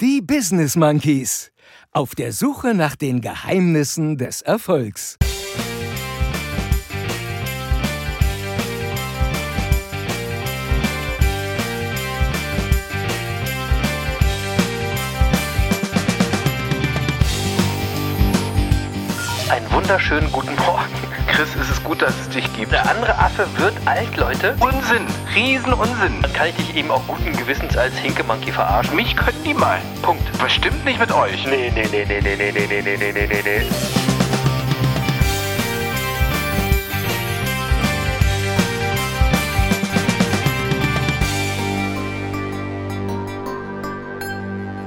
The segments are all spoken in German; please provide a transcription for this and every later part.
Die Business Monkeys. Auf der Suche nach den Geheimnissen des Erfolgs. Einen wunderschönen guten Morgen. Chris, es ist gut, dass es dich gibt. Der andere Affe wird alt, Leute. Unsinn. Riesenunsinn. Dann kann ich dich eben auch guten Gewissens als Hinke-Monkey verarschen. Mich können die mal. Punkt. Bestimmt nicht mit euch. Nee, nee, nee, nee, nee, nee, nee, nee, nee, nee, nee, nee.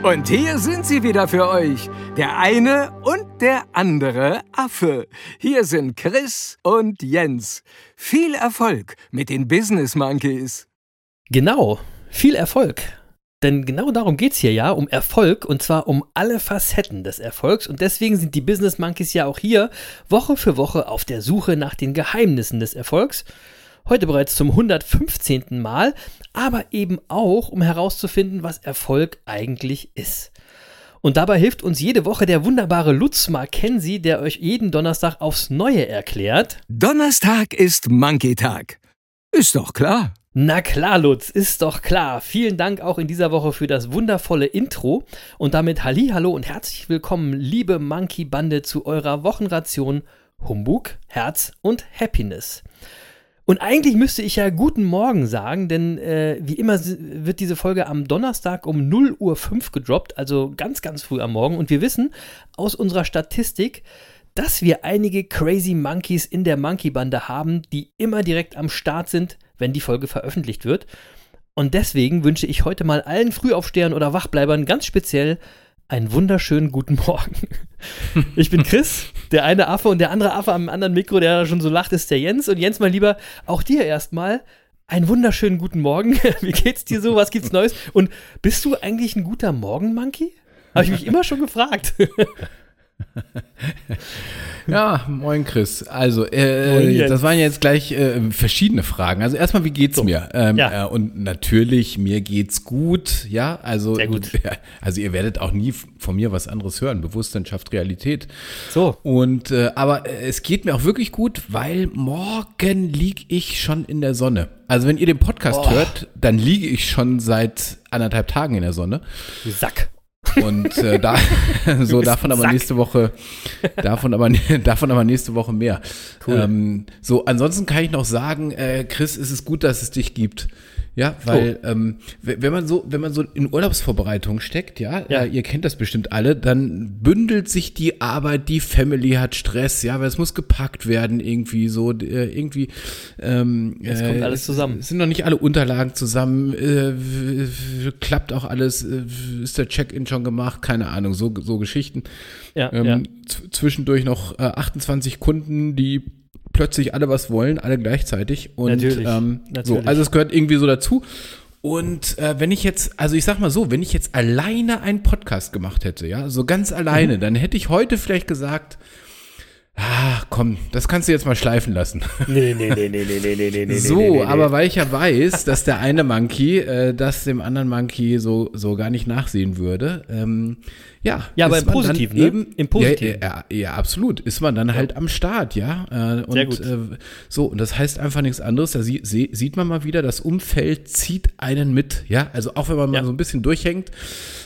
Und hier sind sie wieder für euch. Der eine und der andere Affe. Hier sind Chris und Jens. Viel Erfolg mit den Business Monkeys. Genau, viel Erfolg. Denn genau darum geht es hier ja, um Erfolg und zwar um alle Facetten des Erfolgs. Und deswegen sind die Business Monkeys ja auch hier Woche für Woche auf der Suche nach den Geheimnissen des Erfolgs. Heute bereits zum 115. Mal, aber eben auch, um herauszufinden, was Erfolg eigentlich ist. Und dabei hilft uns jede Woche der wunderbare Lutz Mackenzie, der euch jeden Donnerstag aufs Neue erklärt. Donnerstag ist Monkey-Tag. Ist doch klar. Na klar, Lutz, ist doch klar. Vielen Dank auch in dieser Woche für das wundervolle Intro und damit Halli, hallo und herzlich willkommen, liebe Monkey Bande, zu eurer Wochenration Humbug, Herz und Happiness. Und eigentlich müsste ich ja guten Morgen sagen, denn äh, wie immer wird diese Folge am Donnerstag um 0 Uhr 5 gedroppt, also ganz, ganz früh am Morgen. Und wir wissen aus unserer Statistik, dass wir einige Crazy Monkeys in der Monkey-Bande haben, die immer direkt am Start sind, wenn die Folge veröffentlicht wird. Und deswegen wünsche ich heute mal allen Frühaufstehern oder Wachbleibern ganz speziell einen wunderschönen guten Morgen. Ich bin Chris, der eine Affe und der andere Affe am anderen Mikro, der schon so lacht, ist der Jens. Und Jens, mal lieber, auch dir erstmal einen wunderschönen guten Morgen. Wie geht's dir so? Was gibt's Neues? Und bist du eigentlich ein guter Morgen-Monkey? Habe ich mich immer schon gefragt. Ja, moin Chris. Also, äh, moin das waren jetzt gleich äh, verschiedene Fragen. Also erstmal, wie geht's so. mir? Ähm, ja. äh, und natürlich, mir geht's gut. Ja, also, Sehr gut. also ihr werdet auch nie von mir was anderes hören. Bewusstsein schafft Realität. So. Und äh, aber äh, es geht mir auch wirklich gut, weil morgen lieg ich schon in der Sonne. Also wenn ihr den Podcast oh. hört, dann liege ich schon seit anderthalb Tagen in der Sonne. Sack. Und äh, da, so davon aber nächste Woche, davon aber, davon aber nächste Woche mehr. Cool. Ähm, so, ansonsten kann ich noch sagen, äh, Chris, ist es gut, dass es dich gibt. Ja, weil oh. ähm, wenn man so, wenn man so in Urlaubsvorbereitung steckt, ja, ja. Äh, ihr kennt das bestimmt alle, dann bündelt sich die Arbeit, die Family hat Stress, ja, weil es muss gepackt werden irgendwie so, äh, irgendwie. Ähm, Jetzt kommt äh, alles zusammen. Es sind noch nicht alle Unterlagen zusammen, äh, klappt auch alles, äh, ist der Check-in schon gemacht, keine Ahnung, so so Geschichten. Ja, ähm, ja. Zwischendurch noch äh, 28 Kunden, die plötzlich alle was wollen, alle gleichzeitig. Und natürlich, ähm, natürlich. so, also es gehört irgendwie so dazu. Und äh, wenn ich jetzt, also ich sag mal so, wenn ich jetzt alleine einen Podcast gemacht hätte, ja, so ganz alleine, mhm. dann hätte ich heute vielleicht gesagt, Ah, komm, das kannst du jetzt mal schleifen lassen. Nee, nee, nee, nee, nee, nee, nee, nee, nee. So, nee, nee, aber weil ich ja weiß, dass der eine Monkey äh, das dem anderen Monkey so, so gar nicht nachsehen würde, ähm, ja. Ja, aber im Positiven, ne? Eben, Im Positiven. Ja, ja, ja, absolut. Ist man dann ja. halt am Start, ja. Äh, und, Sehr gut. Äh, so, und das heißt einfach nichts anderes. Da sie, sie, sieht man mal wieder, das Umfeld zieht einen mit, ja. Also auch wenn man mal so ein bisschen durchhängt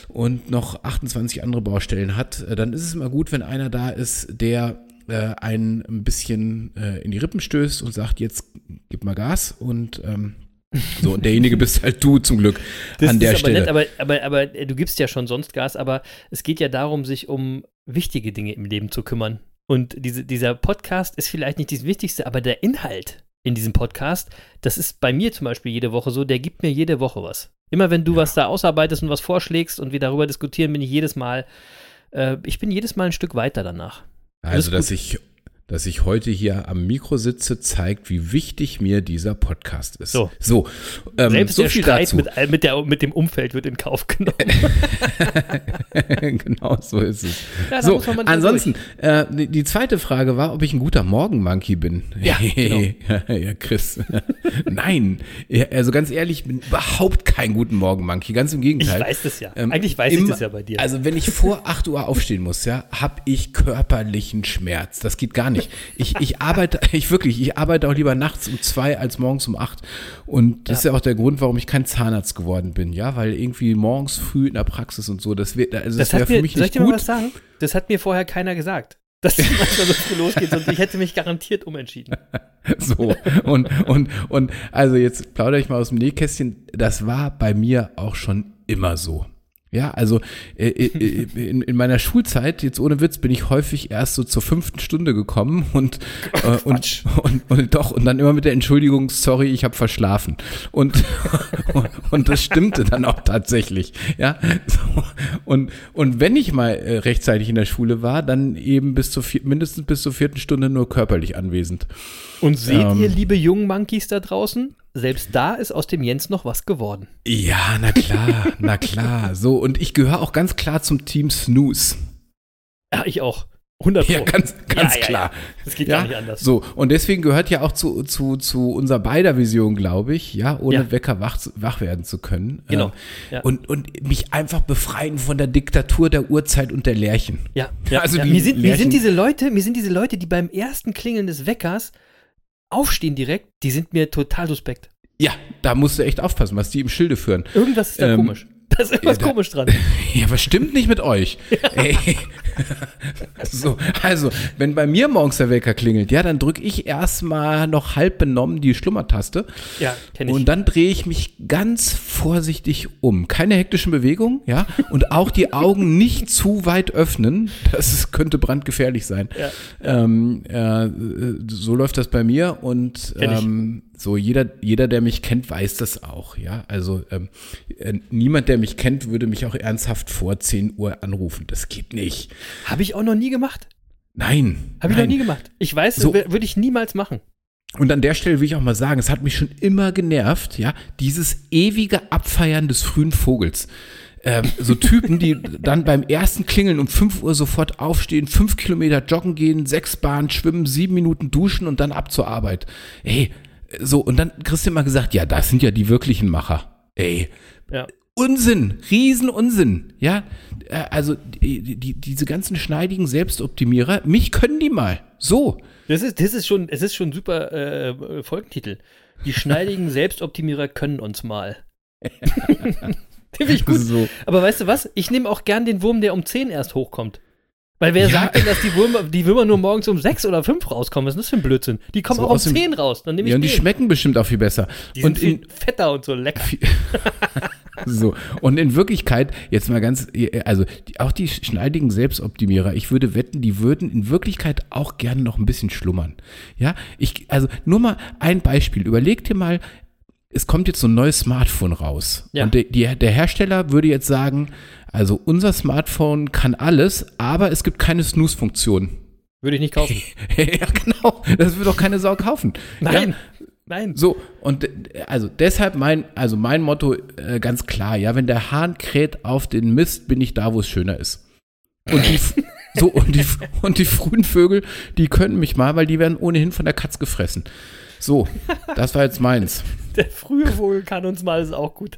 und noch 28 andere Baustellen hat, äh, dann ist es immer gut, wenn einer da ist, der äh, einen ein bisschen äh, in die Rippen stößt und sagt, jetzt gib mal Gas und ähm, so, und derjenige bist halt du zum Glück das an der aber Stelle. Nett, aber, aber, aber du gibst ja schon sonst Gas, aber es geht ja darum, sich um wichtige Dinge im Leben zu kümmern. Und diese, dieser Podcast ist vielleicht nicht das Wichtigste, aber der Inhalt in diesem Podcast, das ist bei mir zum Beispiel jede Woche so, der gibt mir jede Woche was. Immer wenn du ja. was da ausarbeitest und was vorschlägst und wir darüber diskutieren, bin ich jedes Mal, äh, ich bin jedes Mal ein Stück weiter danach. Also, dass ich, dass ich heute hier am Mikro sitze, zeigt, wie wichtig mir dieser Podcast ist. So, so ähm, Selbst so der viel Streit dazu. Mit, mit, der, mit dem Umfeld wird in Kauf genommen. genau, so ist es. Ja, so, ansonsten, äh, die zweite Frage war, ob ich ein guter Morgenmonkey bin. Ja, genau. ja Chris. Nein, also ganz ehrlich, ich bin überhaupt kein guter Morgenmonkey, ganz im Gegenteil. Ich weiß das ja. Ähm, Eigentlich weiß im, ich das ja bei dir. Also wenn ich vor 8 Uhr aufstehen muss, ja, habe ich körperlichen Schmerz. Das geht gar nicht nicht. Ich, ich arbeite, ich wirklich, ich arbeite auch lieber nachts um zwei als morgens um acht. Und das ja. ist ja auch der Grund, warum ich kein Zahnarzt geworden bin, ja, weil irgendwie morgens früh in der Praxis und so, das wird, also das, das wäre für mich soll nicht ich dir mal was sagen? Das hat mir vorher keiner gesagt dass es manchmal so früh losgeht und ich hätte mich garantiert umentschieden. so, und, und, und also jetzt plaudere ich mal aus dem Nähkästchen, das war bei mir auch schon immer so. Ja, also äh, äh, äh, in, in meiner Schulzeit, jetzt ohne Witz, bin ich häufig erst so zur fünften Stunde gekommen und, äh, und, und, und, doch, und dann immer mit der Entschuldigung, sorry, ich habe verschlafen. Und, und das stimmte dann auch tatsächlich. Ja, so, und, und wenn ich mal äh, rechtzeitig in der Schule war, dann eben bis zur mindestens bis zur vierten Stunde nur körperlich anwesend. Und seht ähm, ihr, liebe jungen Monkeys da draußen, selbst da ist aus dem Jens noch was geworden. Ja, na klar, na klar. So, und ich gehöre auch ganz klar zum Team Snooze. Ja, ich auch. 100 Pro. Ja, ganz, ganz ja, ja, klar. Das geht ja nicht anders. So, und deswegen gehört ja auch zu, zu, zu unserer beider Vision, glaube ich, ja, ohne Wecker wach, wach werden zu können. Genau. Äh, und, und mich einfach befreien von der Diktatur der Uhrzeit und der Lärchen. Ja, also Die mir, sind, mir sind diese Leute, mir sind diese Leute, die beim ersten Klingeln des Weckers aufstehen direkt, die sind mir total suspekt. Ja, da musst du echt aufpassen, was die im Schilde führen. Irgendwas ist da ähm, komisch. Da ist irgendwas ja, da, komisch dran. Ja, was stimmt nicht mit euch? So, also, wenn bei mir morgens der Wecker klingelt, ja, dann drücke ich erstmal noch halb benommen die Schlummertaste. Ja, kenne ich. Und dann drehe ich mich ganz vorsichtig um. Keine hektischen Bewegungen, ja, und auch die Augen nicht zu weit öffnen. Das ist, könnte brandgefährlich sein. Ja. Ähm, äh, so läuft das bei mir und ähm, so, jeder, jeder, der mich kennt, weiß das auch, ja. Also ähm, äh, niemand, der mich kennt, würde mich auch ernsthaft vor 10 Uhr anrufen. Das geht nicht. Habe ich auch noch nie gemacht. Nein. Habe ich noch nie gemacht. Ich weiß, so, würde ich niemals machen. Und an der Stelle will ich auch mal sagen, es hat mich schon immer genervt, ja, dieses ewige Abfeiern des frühen Vogels. Ähm, so Typen, die dann beim ersten Klingeln um 5 Uhr sofort aufstehen, 5 Kilometer joggen gehen, sechs Bahnen schwimmen, sieben Minuten duschen und dann ab zur Arbeit. Ey, so, und dann kriegst du immer gesagt, ja, das sind ja die wirklichen Macher. Ey. Ja. Unsinn, Riesenunsinn, ja. Äh, also die, die, diese ganzen schneidigen Selbstoptimierer, mich können die mal. So. Das ist, das ist schon, es ist schon super äh, Folgentitel. Die schneidigen Selbstoptimierer können uns mal. Finde ich gut. So. Aber weißt du was? Ich nehme auch gern den Wurm, der um 10 erst hochkommt. Weil wer ja. sagt denn, dass die Würmer, die Würmer nur morgens um sechs oder fünf rauskommen? Was ist das für ein Blödsinn? Die kommen so auch um zehn raus. Dann nehme ich ja, und die den. schmecken bestimmt auch viel besser. Die und sind viel fetter und so lecker. so, und in Wirklichkeit, jetzt mal ganz, also die, auch die schneidigen Selbstoptimierer, ich würde wetten, die würden in Wirklichkeit auch gerne noch ein bisschen schlummern. Ja, ich, also nur mal ein Beispiel. Überleg dir mal, es kommt jetzt so ein neues Smartphone raus. Ja. Und de, die, der Hersteller würde jetzt sagen, also unser Smartphone kann alles, aber es gibt keine Snooze-Funktion. Würde ich nicht kaufen. ja, genau. Das würde doch keine Sau kaufen. Nein. Ja? Nein. So, und also deshalb mein, also mein Motto äh, ganz klar, ja, wenn der Hahn kräht auf den Mist, bin ich da, wo es schöner ist. Und die, so, und die, und die frühen Vögel, die können mich mal, weil die werden ohnehin von der Katz gefressen. So, das war jetzt meins. Der frühe Vogel kann uns mal, ist auch gut.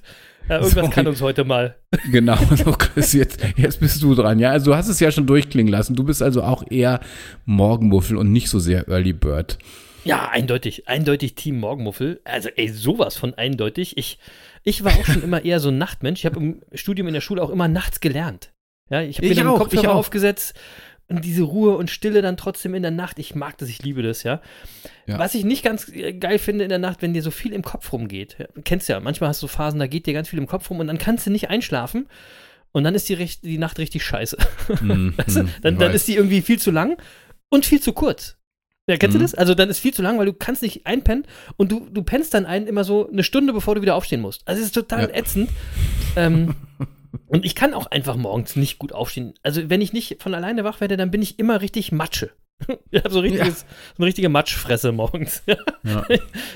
Ja, irgendwas so, kann uns heute mal. Genau, so Chris, jetzt, jetzt bist du dran. Ja, also du hast es ja schon durchklingen lassen. Du bist also auch eher Morgenmuffel und nicht so sehr Early Bird. Ja, eindeutig, eindeutig Team Morgenmuffel. Also, ey, sowas von eindeutig. Ich, ich war auch schon immer eher so ein Nachtmensch. Ich habe im Studium in der Schule auch immer nachts gelernt. Ja, ich habe mir den Kopfhörer aufgesetzt und diese Ruhe und Stille dann trotzdem in der Nacht. Ich mag das, ich liebe das, ja. ja. Was ich nicht ganz geil finde in der Nacht, wenn dir so viel im Kopf rumgeht. Ja, kennst ja, manchmal hast du Phasen, da geht dir ganz viel im Kopf rum und dann kannst du nicht einschlafen und dann ist die, die Nacht richtig scheiße. Mm, weißt du? dann, dann ist die irgendwie viel zu lang und viel zu kurz. Ja, kennst mhm. du das? Also dann ist viel zu lang, weil du kannst nicht einpennen und du, du pennst dann ein immer so eine Stunde, bevor du wieder aufstehen musst. Also es ist total ja. ätzend. ähm, Und ich kann auch einfach morgens nicht gut aufstehen. Also wenn ich nicht von alleine wach werde, dann bin ich immer richtig Matsche. Ich habe so, ja. so eine richtige Matschfresse morgens. ja.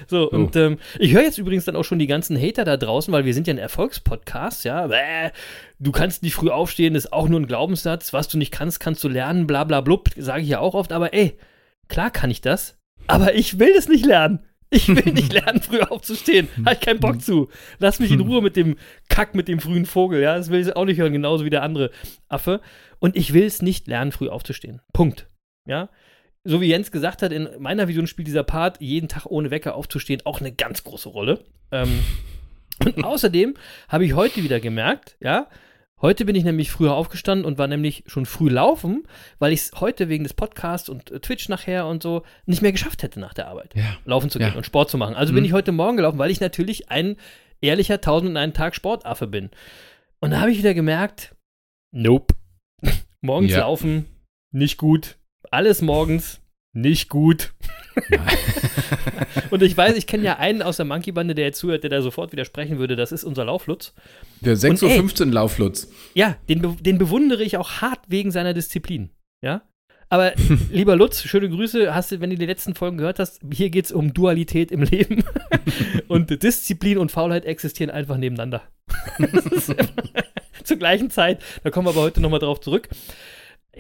So, und ähm, ich höre jetzt übrigens dann auch schon die ganzen Hater da draußen, weil wir sind ja ein Erfolgspodcast, ja. Bäh, du kannst nicht früh aufstehen, ist auch nur ein Glaubenssatz. Was du nicht kannst, kannst du lernen, bla bla blub, sage ich ja auch oft. Aber ey, klar kann ich das, aber ich will es nicht lernen. Ich will nicht lernen, früh aufzustehen. Habe ich keinen Bock zu. Lass mich in Ruhe mit dem Kack, mit dem frühen Vogel. Ja, das will ich auch nicht hören, genauso wie der andere Affe. Und ich will es nicht lernen, früh aufzustehen. Punkt. Ja. So wie Jens gesagt hat, in meiner Vision spielt dieser Part, jeden Tag ohne Wecker aufzustehen, auch eine ganz große Rolle. Ähm, und außerdem habe ich heute wieder gemerkt, ja, Heute bin ich nämlich früher aufgestanden und war nämlich schon früh laufen, weil ich es heute wegen des Podcasts und äh, Twitch nachher und so nicht mehr geschafft hätte nach der Arbeit. Ja. Laufen zu gehen ja. und Sport zu machen. Also mhm. bin ich heute Morgen gelaufen, weil ich natürlich ein ehrlicher 1001 Tag Sportaffe bin. Und da habe ich wieder gemerkt, nope. morgens ja. laufen, nicht gut. Alles morgens, nicht gut. und ich weiß, ich kenne ja einen aus der Monkey-Bande, der jetzt zuhört, der da sofort widersprechen würde. Das ist unser Lauflutz. Der 6.15 Uhr Lauflutz. Ja, den, den bewundere ich auch hart wegen seiner Disziplin. Ja. Aber lieber Lutz, schöne Grüße. Hast du, wenn du die letzten Folgen gehört hast, hier geht es um Dualität im Leben. und Disziplin und Faulheit existieren einfach nebeneinander. Zur gleichen Zeit. Da kommen wir aber heute nochmal drauf zurück.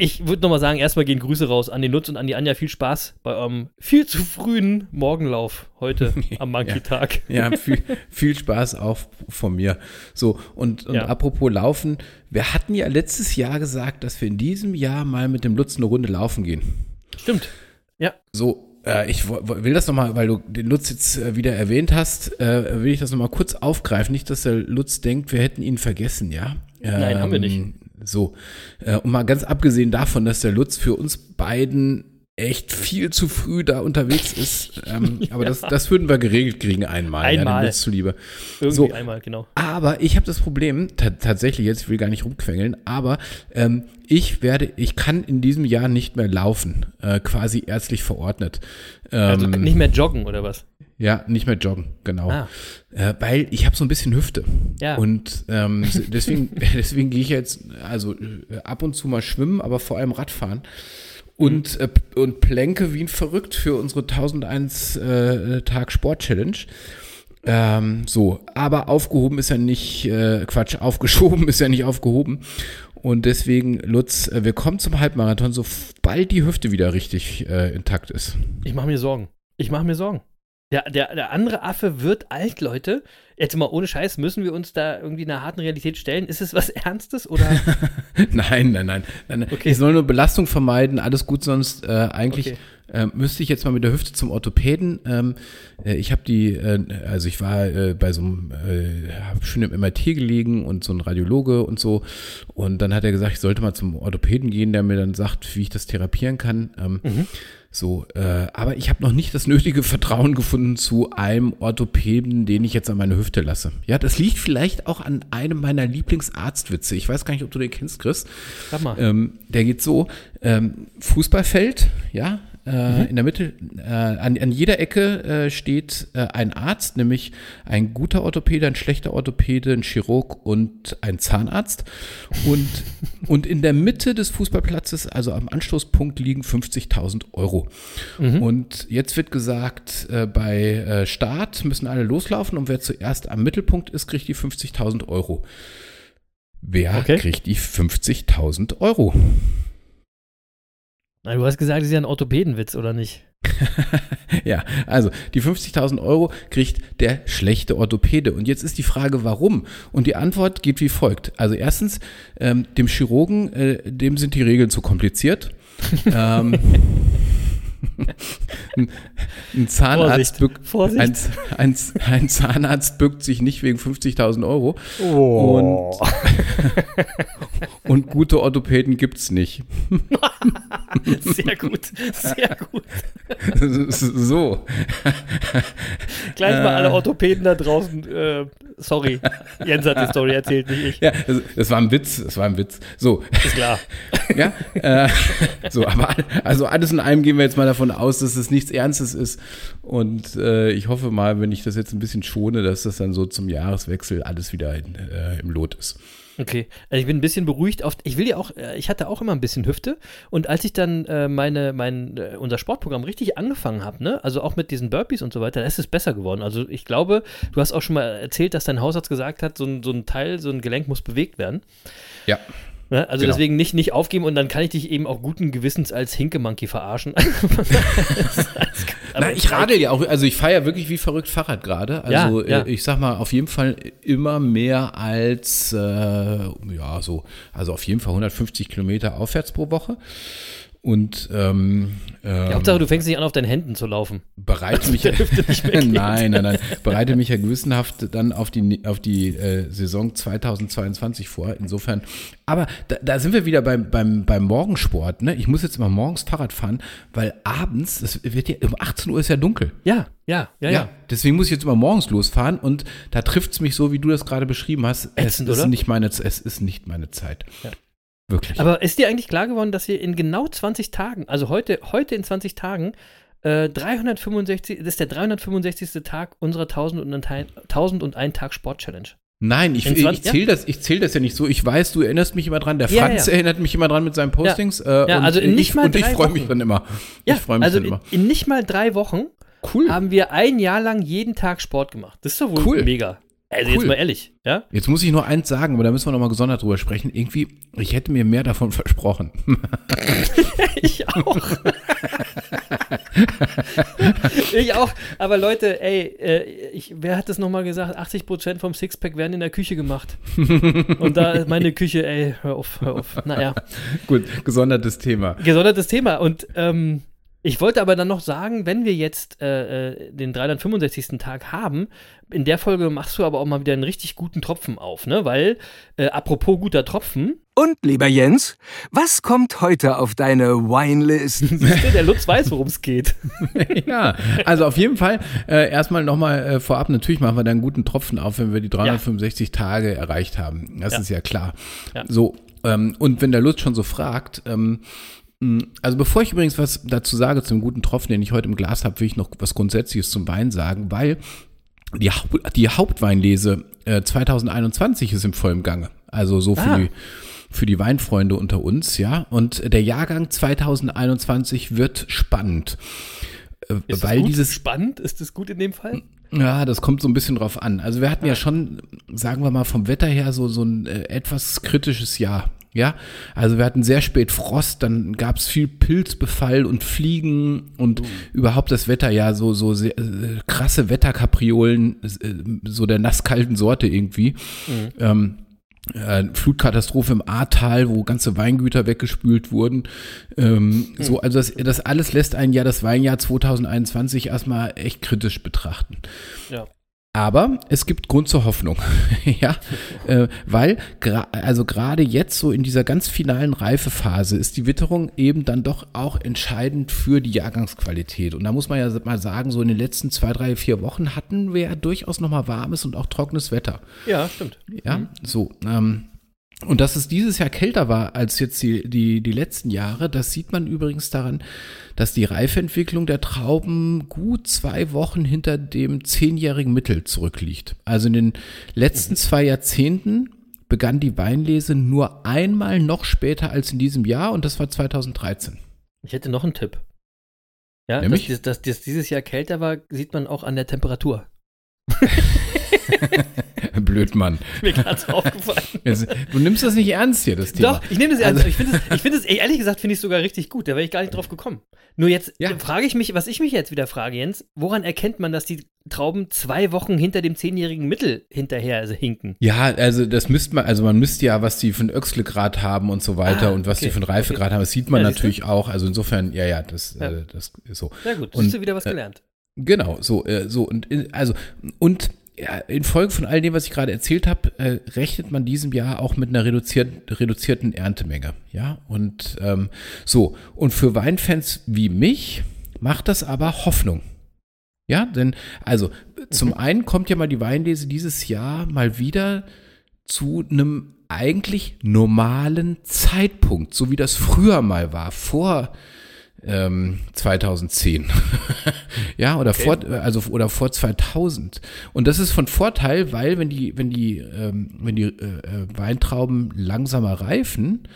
Ich würde nochmal sagen, erstmal gehen Grüße raus an den Nutz und an die Anja. Viel Spaß bei eurem viel zu frühen Morgenlauf heute am Monkey-Tag. ja, ja viel, viel, Spaß auch von mir. So, und, und ja. apropos Laufen, wir hatten ja letztes Jahr gesagt, dass wir in diesem Jahr mal mit dem Lutz eine Runde laufen gehen. Stimmt. Ja. So, äh, ich will das nochmal, weil du den Lutz jetzt äh, wieder erwähnt hast, äh, will ich das nochmal kurz aufgreifen. Nicht, dass der Lutz denkt, wir hätten ihn vergessen, ja? Nein, ähm, haben wir nicht. So, äh, und mal ganz abgesehen davon, dass der Lutz für uns beiden echt viel zu früh da unterwegs ist. Ähm, ja. Aber das, das würden wir geregelt kriegen einmal. Einmal. Ja, zuliebe. Irgendwie so, einmal, genau. Aber ich habe das Problem, tatsächlich jetzt, ich will gar nicht rumquengeln, aber ähm, ich werde, ich kann in diesem Jahr nicht mehr laufen, äh, quasi ärztlich verordnet. Also ähm, also nicht mehr joggen oder was? Ja, nicht mehr joggen, genau. Ah. Äh, weil ich habe so ein bisschen Hüfte. Ja. Und ähm, deswegen, deswegen gehe ich jetzt also äh, ab und zu mal schwimmen, aber vor allem Radfahren. Und, mhm. äh, und plänke wie ein verrückt für unsere 1001 äh, Tag Sport Challenge. Ähm, so, aber aufgehoben ist ja nicht, äh, Quatsch, aufgeschoben ist ja nicht aufgehoben. Und deswegen, Lutz, äh, wir kommen zum Halbmarathon, sobald die Hüfte wieder richtig äh, intakt ist. Ich mache mir Sorgen. Ich mache mir Sorgen. Der, der, der andere Affe wird alt, Leute. Jetzt mal ohne Scheiß, müssen wir uns da irgendwie einer harten Realität stellen? Ist es was Ernstes oder? nein, nein, nein. nein. Okay. Ich soll nur Belastung vermeiden, alles gut, sonst äh, eigentlich okay. äh, müsste ich jetzt mal mit der Hüfte zum Orthopäden. Ähm, äh, ich habe die, äh, also ich war äh, bei so einem, äh, habe schön im MRT gelegen und so ein Radiologe und so. Und dann hat er gesagt, ich sollte mal zum Orthopäden gehen, der mir dann sagt, wie ich das therapieren kann. Ähm, mhm. So, äh, aber ich habe noch nicht das nötige Vertrauen gefunden zu einem Orthopäden, den ich jetzt an meine Hüfte lasse. Ja, das liegt vielleicht auch an einem meiner Lieblingsarztwitze. Ich weiß gar nicht, ob du den kennst, Chris. Sag mal. Ähm, der geht so: ähm, Fußballfeld, ja, äh, mhm. In der Mitte, äh, an, an, jeder Ecke äh, steht äh, ein Arzt, nämlich ein guter Orthopäde, ein schlechter Orthopäde, ein Chirurg und ein Zahnarzt. Und, und in der Mitte des Fußballplatzes, also am Anstoßpunkt, liegen 50.000 Euro. Mhm. Und jetzt wird gesagt, äh, bei äh, Start müssen alle loslaufen und wer zuerst am Mittelpunkt ist, kriegt die 50.000 Euro. Wer okay. kriegt die 50.000 Euro? Na, du hast gesagt, das ist ja ein Orthopädenwitz, oder nicht? ja, also die 50.000 Euro kriegt der schlechte Orthopäde. Und jetzt ist die Frage, warum? Und die Antwort geht wie folgt. Also erstens, ähm, dem Chirurgen, äh, dem sind die Regeln zu kompliziert. ähm, ein, Zahnarzt bückt, Vorsicht. Ein, ein, ein, Zahnarzt bückt sich nicht wegen 50.000 Euro. Oh. Und, und gute Orthopäden gibt es nicht. sehr gut, sehr gut. so. Gleich mal alle Orthopäden da draußen. Äh, sorry, Jens hat die Story erzählt, nicht ich. Ja, das, das war ein Witz, das war ein Witz. So. Ist klar. ja, äh, so, aber also alles in allem gehen wir jetzt mal davon aus, dass es nichts Ernstes ist. Und äh, ich hoffe mal, wenn ich das jetzt ein bisschen schone, dass das dann so zum Jahreswechsel alles wieder in, äh, im Lot ist. Okay, also ich bin ein bisschen beruhigt. Auf, ich will ja auch, äh, ich hatte auch immer ein bisschen Hüfte und als ich dann äh, meine, mein, äh, unser Sportprogramm richtig angefangen habe, ne, also auch mit diesen Burpees und so weiter, da ist es besser geworden. Also ich glaube, du hast auch schon mal erzählt, dass dein Hausarzt gesagt hat, so ein, so ein Teil, so ein Gelenk muss bewegt werden. Ja. Ne? Also genau. deswegen nicht, nicht aufgeben und dann kann ich dich eben auch guten Gewissens als Hinke-Monkey verarschen. Na, ich radel ja auch, also ich fahre ja wirklich wie verrückt Fahrrad gerade. Also ja, ja. Äh, ich sag mal, auf jeden Fall immer mehr als, äh, ja, so, also auf jeden Fall 150 Kilometer aufwärts pro Woche. Und ähm, ähm, Hauptsache, du fängst nicht an, auf deinen Händen zu laufen. Bereite mich ja, nein, nein, nein, bereite mich ja gewissenhaft dann auf die auf die äh, Saison 2022 vor. Insofern, aber da, da sind wir wieder beim, beim, beim Morgensport. Ne? Ich muss jetzt immer morgens Fahrrad fahren, weil abends, es wird ja um 18 Uhr ist ja dunkel. Ja, ja, ja, ja. ja deswegen muss ich jetzt immer morgens losfahren und da trifft es mich so, wie du das gerade beschrieben hast. Ätzend, es ist oder? nicht meine, es ist nicht meine Zeit. Ja. Wirklich. Aber ist dir eigentlich klar geworden, dass wir in genau 20 Tagen, also heute, heute in 20 Tagen, äh, 365, das ist der 365. Tag unserer 1001 Tag Sport Challenge. Nein, ich, ich zähle das, zähl das ja nicht so. Ich weiß, du erinnerst mich immer dran. Der ja, Franz ja. erinnert mich immer dran mit seinen Postings. Ja, äh, ja also in nicht ich, mal Und ich freue mich dann immer. Ja, ich freue mich also dann immer. In, in nicht mal drei Wochen cool. haben wir ein Jahr lang jeden Tag Sport gemacht. Das ist doch wohl cool. mega. Also cool. jetzt mal ehrlich, ja? Jetzt muss ich nur eins sagen, aber da müssen wir nochmal gesondert drüber sprechen. Irgendwie, ich hätte mir mehr davon versprochen. ich auch. ich auch. Aber Leute, ey, äh, ich, wer hat das nochmal gesagt? 80% vom Sixpack werden in der Küche gemacht. Und da meine Küche, ey, hör auf, hör auf. Naja. Gut, gesondertes Thema. Gesondertes Thema. Und ähm, ich wollte aber dann noch sagen, wenn wir jetzt äh, äh den 365. Tag haben, in der Folge machst du aber auch mal wieder einen richtig guten Tropfen auf, ne? Weil, äh, apropos guter Tropfen. Und lieber Jens, was kommt heute auf deine Winelist? der Lutz weiß, worum es geht. ja, also auf jeden Fall äh, erstmal nochmal äh, vorab, natürlich machen wir da einen guten Tropfen auf, wenn wir die 365 ja. Tage erreicht haben. Das ja. ist ja klar. Ja. So, ähm, und wenn der Lutz schon so fragt, ähm, also bevor ich übrigens was dazu sage zum guten Tropfen, den ich heute im Glas habe, will ich noch was Grundsätzliches zum Wein sagen, weil die, die Hauptweinlese äh, 2021 ist im vollen Gange. Also so für, ah. die, für die Weinfreunde unter uns, ja. Und der Jahrgang 2021 wird spannend. Äh, ist weil dieses spannend ist das gut in dem Fall? Ja, das kommt so ein bisschen drauf an. Also wir hatten ja schon, sagen wir mal vom Wetter her so so ein äh, etwas kritisches Jahr ja, also wir hatten sehr spät Frost, dann gab es viel Pilzbefall und Fliegen und uh. überhaupt das Wetter, ja, so, so sehr, äh, krasse Wetterkapriolen, äh, so der nasskalten Sorte irgendwie. Mhm. Ähm, äh, Flutkatastrophe im Ahrtal, wo ganze Weingüter weggespült wurden. Ähm, mhm. So, also das, das alles lässt ein Jahr, das Weinjahr 2021 erstmal echt kritisch betrachten. Ja. Aber es gibt Grund zur Hoffnung, ja, äh, weil also gerade jetzt so in dieser ganz finalen Reifephase ist die Witterung eben dann doch auch entscheidend für die Jahrgangsqualität. Und da muss man ja mal sagen, so in den letzten zwei, drei, vier Wochen hatten wir ja durchaus noch mal warmes und auch trockenes Wetter. Ja, stimmt. Ja, mhm. so. Ähm, und dass es dieses Jahr kälter war als jetzt die, die, die letzten Jahre, das sieht man übrigens daran, dass die Reifentwicklung der Trauben gut zwei Wochen hinter dem zehnjährigen Mittel zurückliegt. Also in den letzten mhm. zwei Jahrzehnten begann die Weinlese nur einmal noch später als in diesem Jahr und das war 2013. Ich hätte noch einen Tipp. Ja, Nämlich? dass, dass, dass dieses Jahr kälter war, sieht man auch an der Temperatur. Blöd, Mann. Mir gerade aufgefallen. Jetzt, du nimmst das nicht ernst hier, das Thema. Doch, ich nehme das ernst. Also, ich finde es, find ehrlich gesagt, finde ich sogar richtig gut. Da wäre ich gar nicht drauf gekommen. Nur jetzt ja. frage ich mich, was ich mich jetzt wieder frage, Jens, woran erkennt man, dass die Trauben zwei Wochen hinter dem zehnjährigen Mittel hinterher also hinken? Ja, also das müsste man, also man müsste ja, was die für einen Öxlegrad haben und so weiter ah, und was okay. die für einen Reifegrad okay. haben, das sieht man ja, natürlich auch. Also insofern, ja, ja, das, ja. Äh, das ist so. Ja gut, und, hast du wieder was äh, gelernt. Genau, so, äh, so und also und ja, in Folge von all dem, was ich gerade erzählt habe, äh, rechnet man diesem Jahr auch mit einer reduzierten, reduzierten Erntemenge. Ja, und ähm, so. Und für Weinfans wie mich macht das aber Hoffnung. Ja, denn, also, zum mhm. einen kommt ja mal die Weinlese dieses Jahr mal wieder zu einem eigentlich normalen Zeitpunkt, so wie das früher mal war, vor ähm, 2010. ja, oder okay. vor, also, oder vor 2000. Und das ist von Vorteil, weil wenn die, wenn die, ähm, wenn die äh, äh Weintrauben langsamer reifen,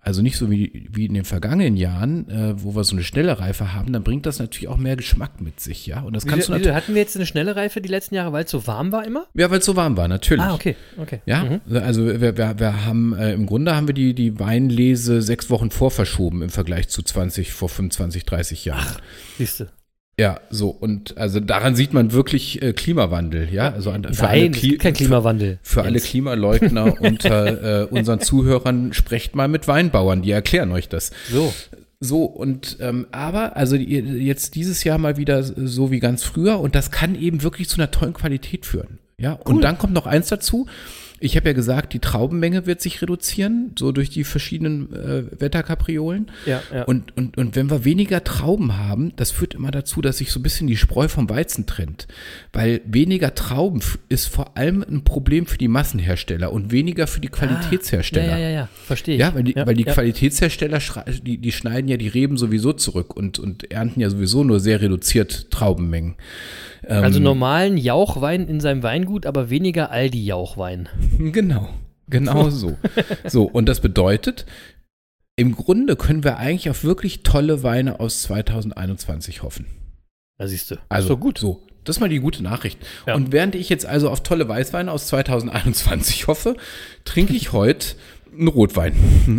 also nicht so wie, wie in den vergangenen Jahren, äh, wo wir so eine schnelle Reife haben, dann bringt das natürlich auch mehr Geschmack mit sich, ja. Und das kannst du wieso hatten wir jetzt eine schnelle Reife die letzten Jahre, weil es so warm war immer? Ja, weil es so warm war, natürlich. Ah, okay, okay. Ja, mhm. also wir, wir, wir haben, äh, im Grunde haben wir die, die Weinlese sechs Wochen vorverschoben im Vergleich zu 20, vor 25, 30 Jahren. Ach, siehst du. Ja, so und also daran sieht man wirklich äh, Klimawandel, ja. Also an, für Nein, alle Kli kein Klimawandel. Für, für alle Klimaleugner unter äh, unseren Zuhörern sprecht mal mit Weinbauern, die erklären euch das. So. So, und ähm, aber, also jetzt dieses Jahr mal wieder so wie ganz früher und das kann eben wirklich zu einer tollen Qualität führen. Ja, cool. und dann kommt noch eins dazu. Ich habe ja gesagt, die Traubenmenge wird sich reduzieren, so durch die verschiedenen äh, Wetterkapriolen. Ja, ja. Und, und, und wenn wir weniger Trauben haben, das führt immer dazu, dass sich so ein bisschen die Spreu vom Weizen trennt. Weil weniger Trauben ist vor allem ein Problem für die Massenhersteller und weniger für die Qualitätshersteller. Ah, ja, ja, ja, verstehe ich. Ja, weil die, ja, weil die ja. Qualitätshersteller, die, die schneiden ja die Reben sowieso zurück und, und ernten ja sowieso nur sehr reduziert Traubenmengen. Also ähm, normalen Jauchwein in seinem Weingut, aber weniger Aldi-Jauchwein. Genau, genau so. So, und das bedeutet, im Grunde können wir eigentlich auf wirklich tolle Weine aus 2021 hoffen. Da siehst du. Also so gut. So, das ist mal die gute Nachricht. Ja. Und während ich jetzt also auf tolle Weißweine aus 2021 hoffe, trinke ich heute ein Rotwein.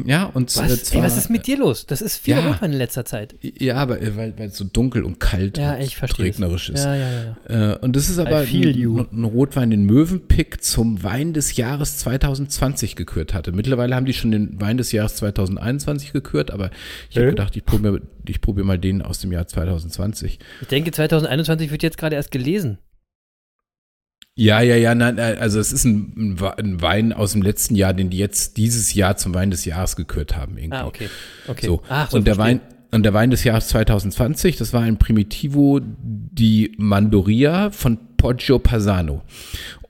Ja, und was? Äh, zwar, Ey, was ist mit dir los? Das ist viel ja, Rotwein in letzter Zeit. Ja, aber äh, weil, es so dunkel und kalt ja, und ich regnerisch ist. Ja, ja, ja. Äh, und das ist aber ein, ein, Rotwein, den Möwenpick zum Wein des Jahres 2020 gekürt hatte. Mittlerweile haben die schon den Wein des Jahres 2021 gekürt, aber ich habe gedacht, ich probiere ich probier mal den aus dem Jahr 2020. Ich denke, 2021 wird jetzt gerade erst gelesen. Ja, ja, ja, nein, äh, also es ist ein, ein, Wein aus dem letzten Jahr, den die jetzt dieses Jahr zum Wein des Jahres gekürt haben. Irgendwie. Ah, okay. okay. So. Ach, so und der Wein und der Wein des Jahres 2020, das war ein Primitivo di Mandoria von Poggio Pasano.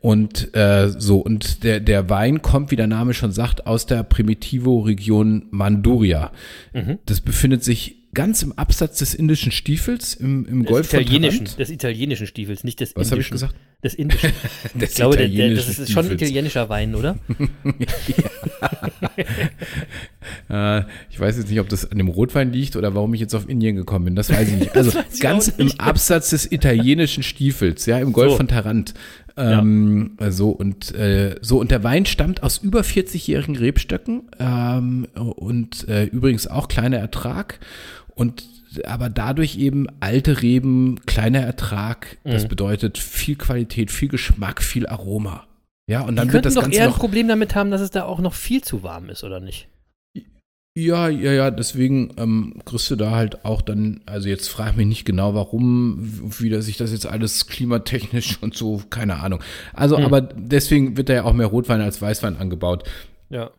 Und äh, so, und der, der Wein kommt, wie der Name schon sagt, aus der Primitivo-Region Manduria. Mhm. Das befindet sich ganz im Absatz des indischen Stiefels im, im des Golf italienischen, Des italienischen Stiefels, nicht des Was indischen. Was habe ich gesagt? Des indischen. ich glaube, der, der, das ist schon italienischer Wein, oder? äh, ich weiß jetzt nicht, ob das an dem Rotwein liegt oder warum ich jetzt auf Indien gekommen bin. Das weiß ich nicht. Also ganz im Absatz des italienischen Stiefels, ja, im Golf so. von Tarant. Ähm, ja. So und äh, so und der Wein stammt aus über 40-jährigen Rebstöcken ähm, und äh, übrigens auch kleiner Ertrag und aber dadurch eben alte Reben, kleiner Ertrag. Das mhm. bedeutet viel Qualität, viel Geschmack, viel Aroma. Ja, und dann Die wird das doch Ganze eher ein Problem damit haben, dass es da auch noch viel zu warm ist, oder nicht? Ja, ja, ja, deswegen ähm, kriegst du da halt auch dann, also jetzt frag mich nicht genau, warum, wie das sich das jetzt alles klimatechnisch und so, keine Ahnung. Also, hm. aber deswegen wird da ja auch mehr Rotwein als Weißwein angebaut. Ja.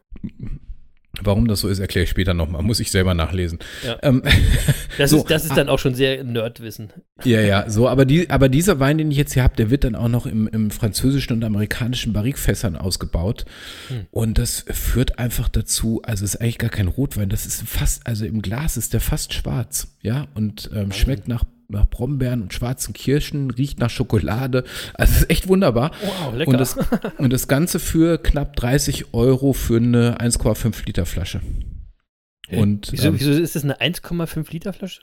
Warum das so ist, erkläre ich später nochmal. Muss ich selber nachlesen. Ja. Ähm, das, so, ist, das ist dann auch schon sehr Nerdwissen. Ja, ja, so, aber, die, aber dieser Wein, den ich jetzt hier habe, der wird dann auch noch im, im französischen und amerikanischen Barrikfässern ausgebaut. Hm. Und das führt einfach dazu, also es ist eigentlich gar kein Rotwein, das ist fast, also im Glas ist der fast schwarz, ja, und ähm, schmeckt nach nach Brombeeren und schwarzen Kirschen, riecht nach Schokolade. Also es ist echt wunderbar. Wow, lecker. Und das, und das Ganze für knapp 30 Euro für eine 1,5 Liter Flasche. Und, wieso, ähm, wieso ist das eine 1,5 Liter Flasche?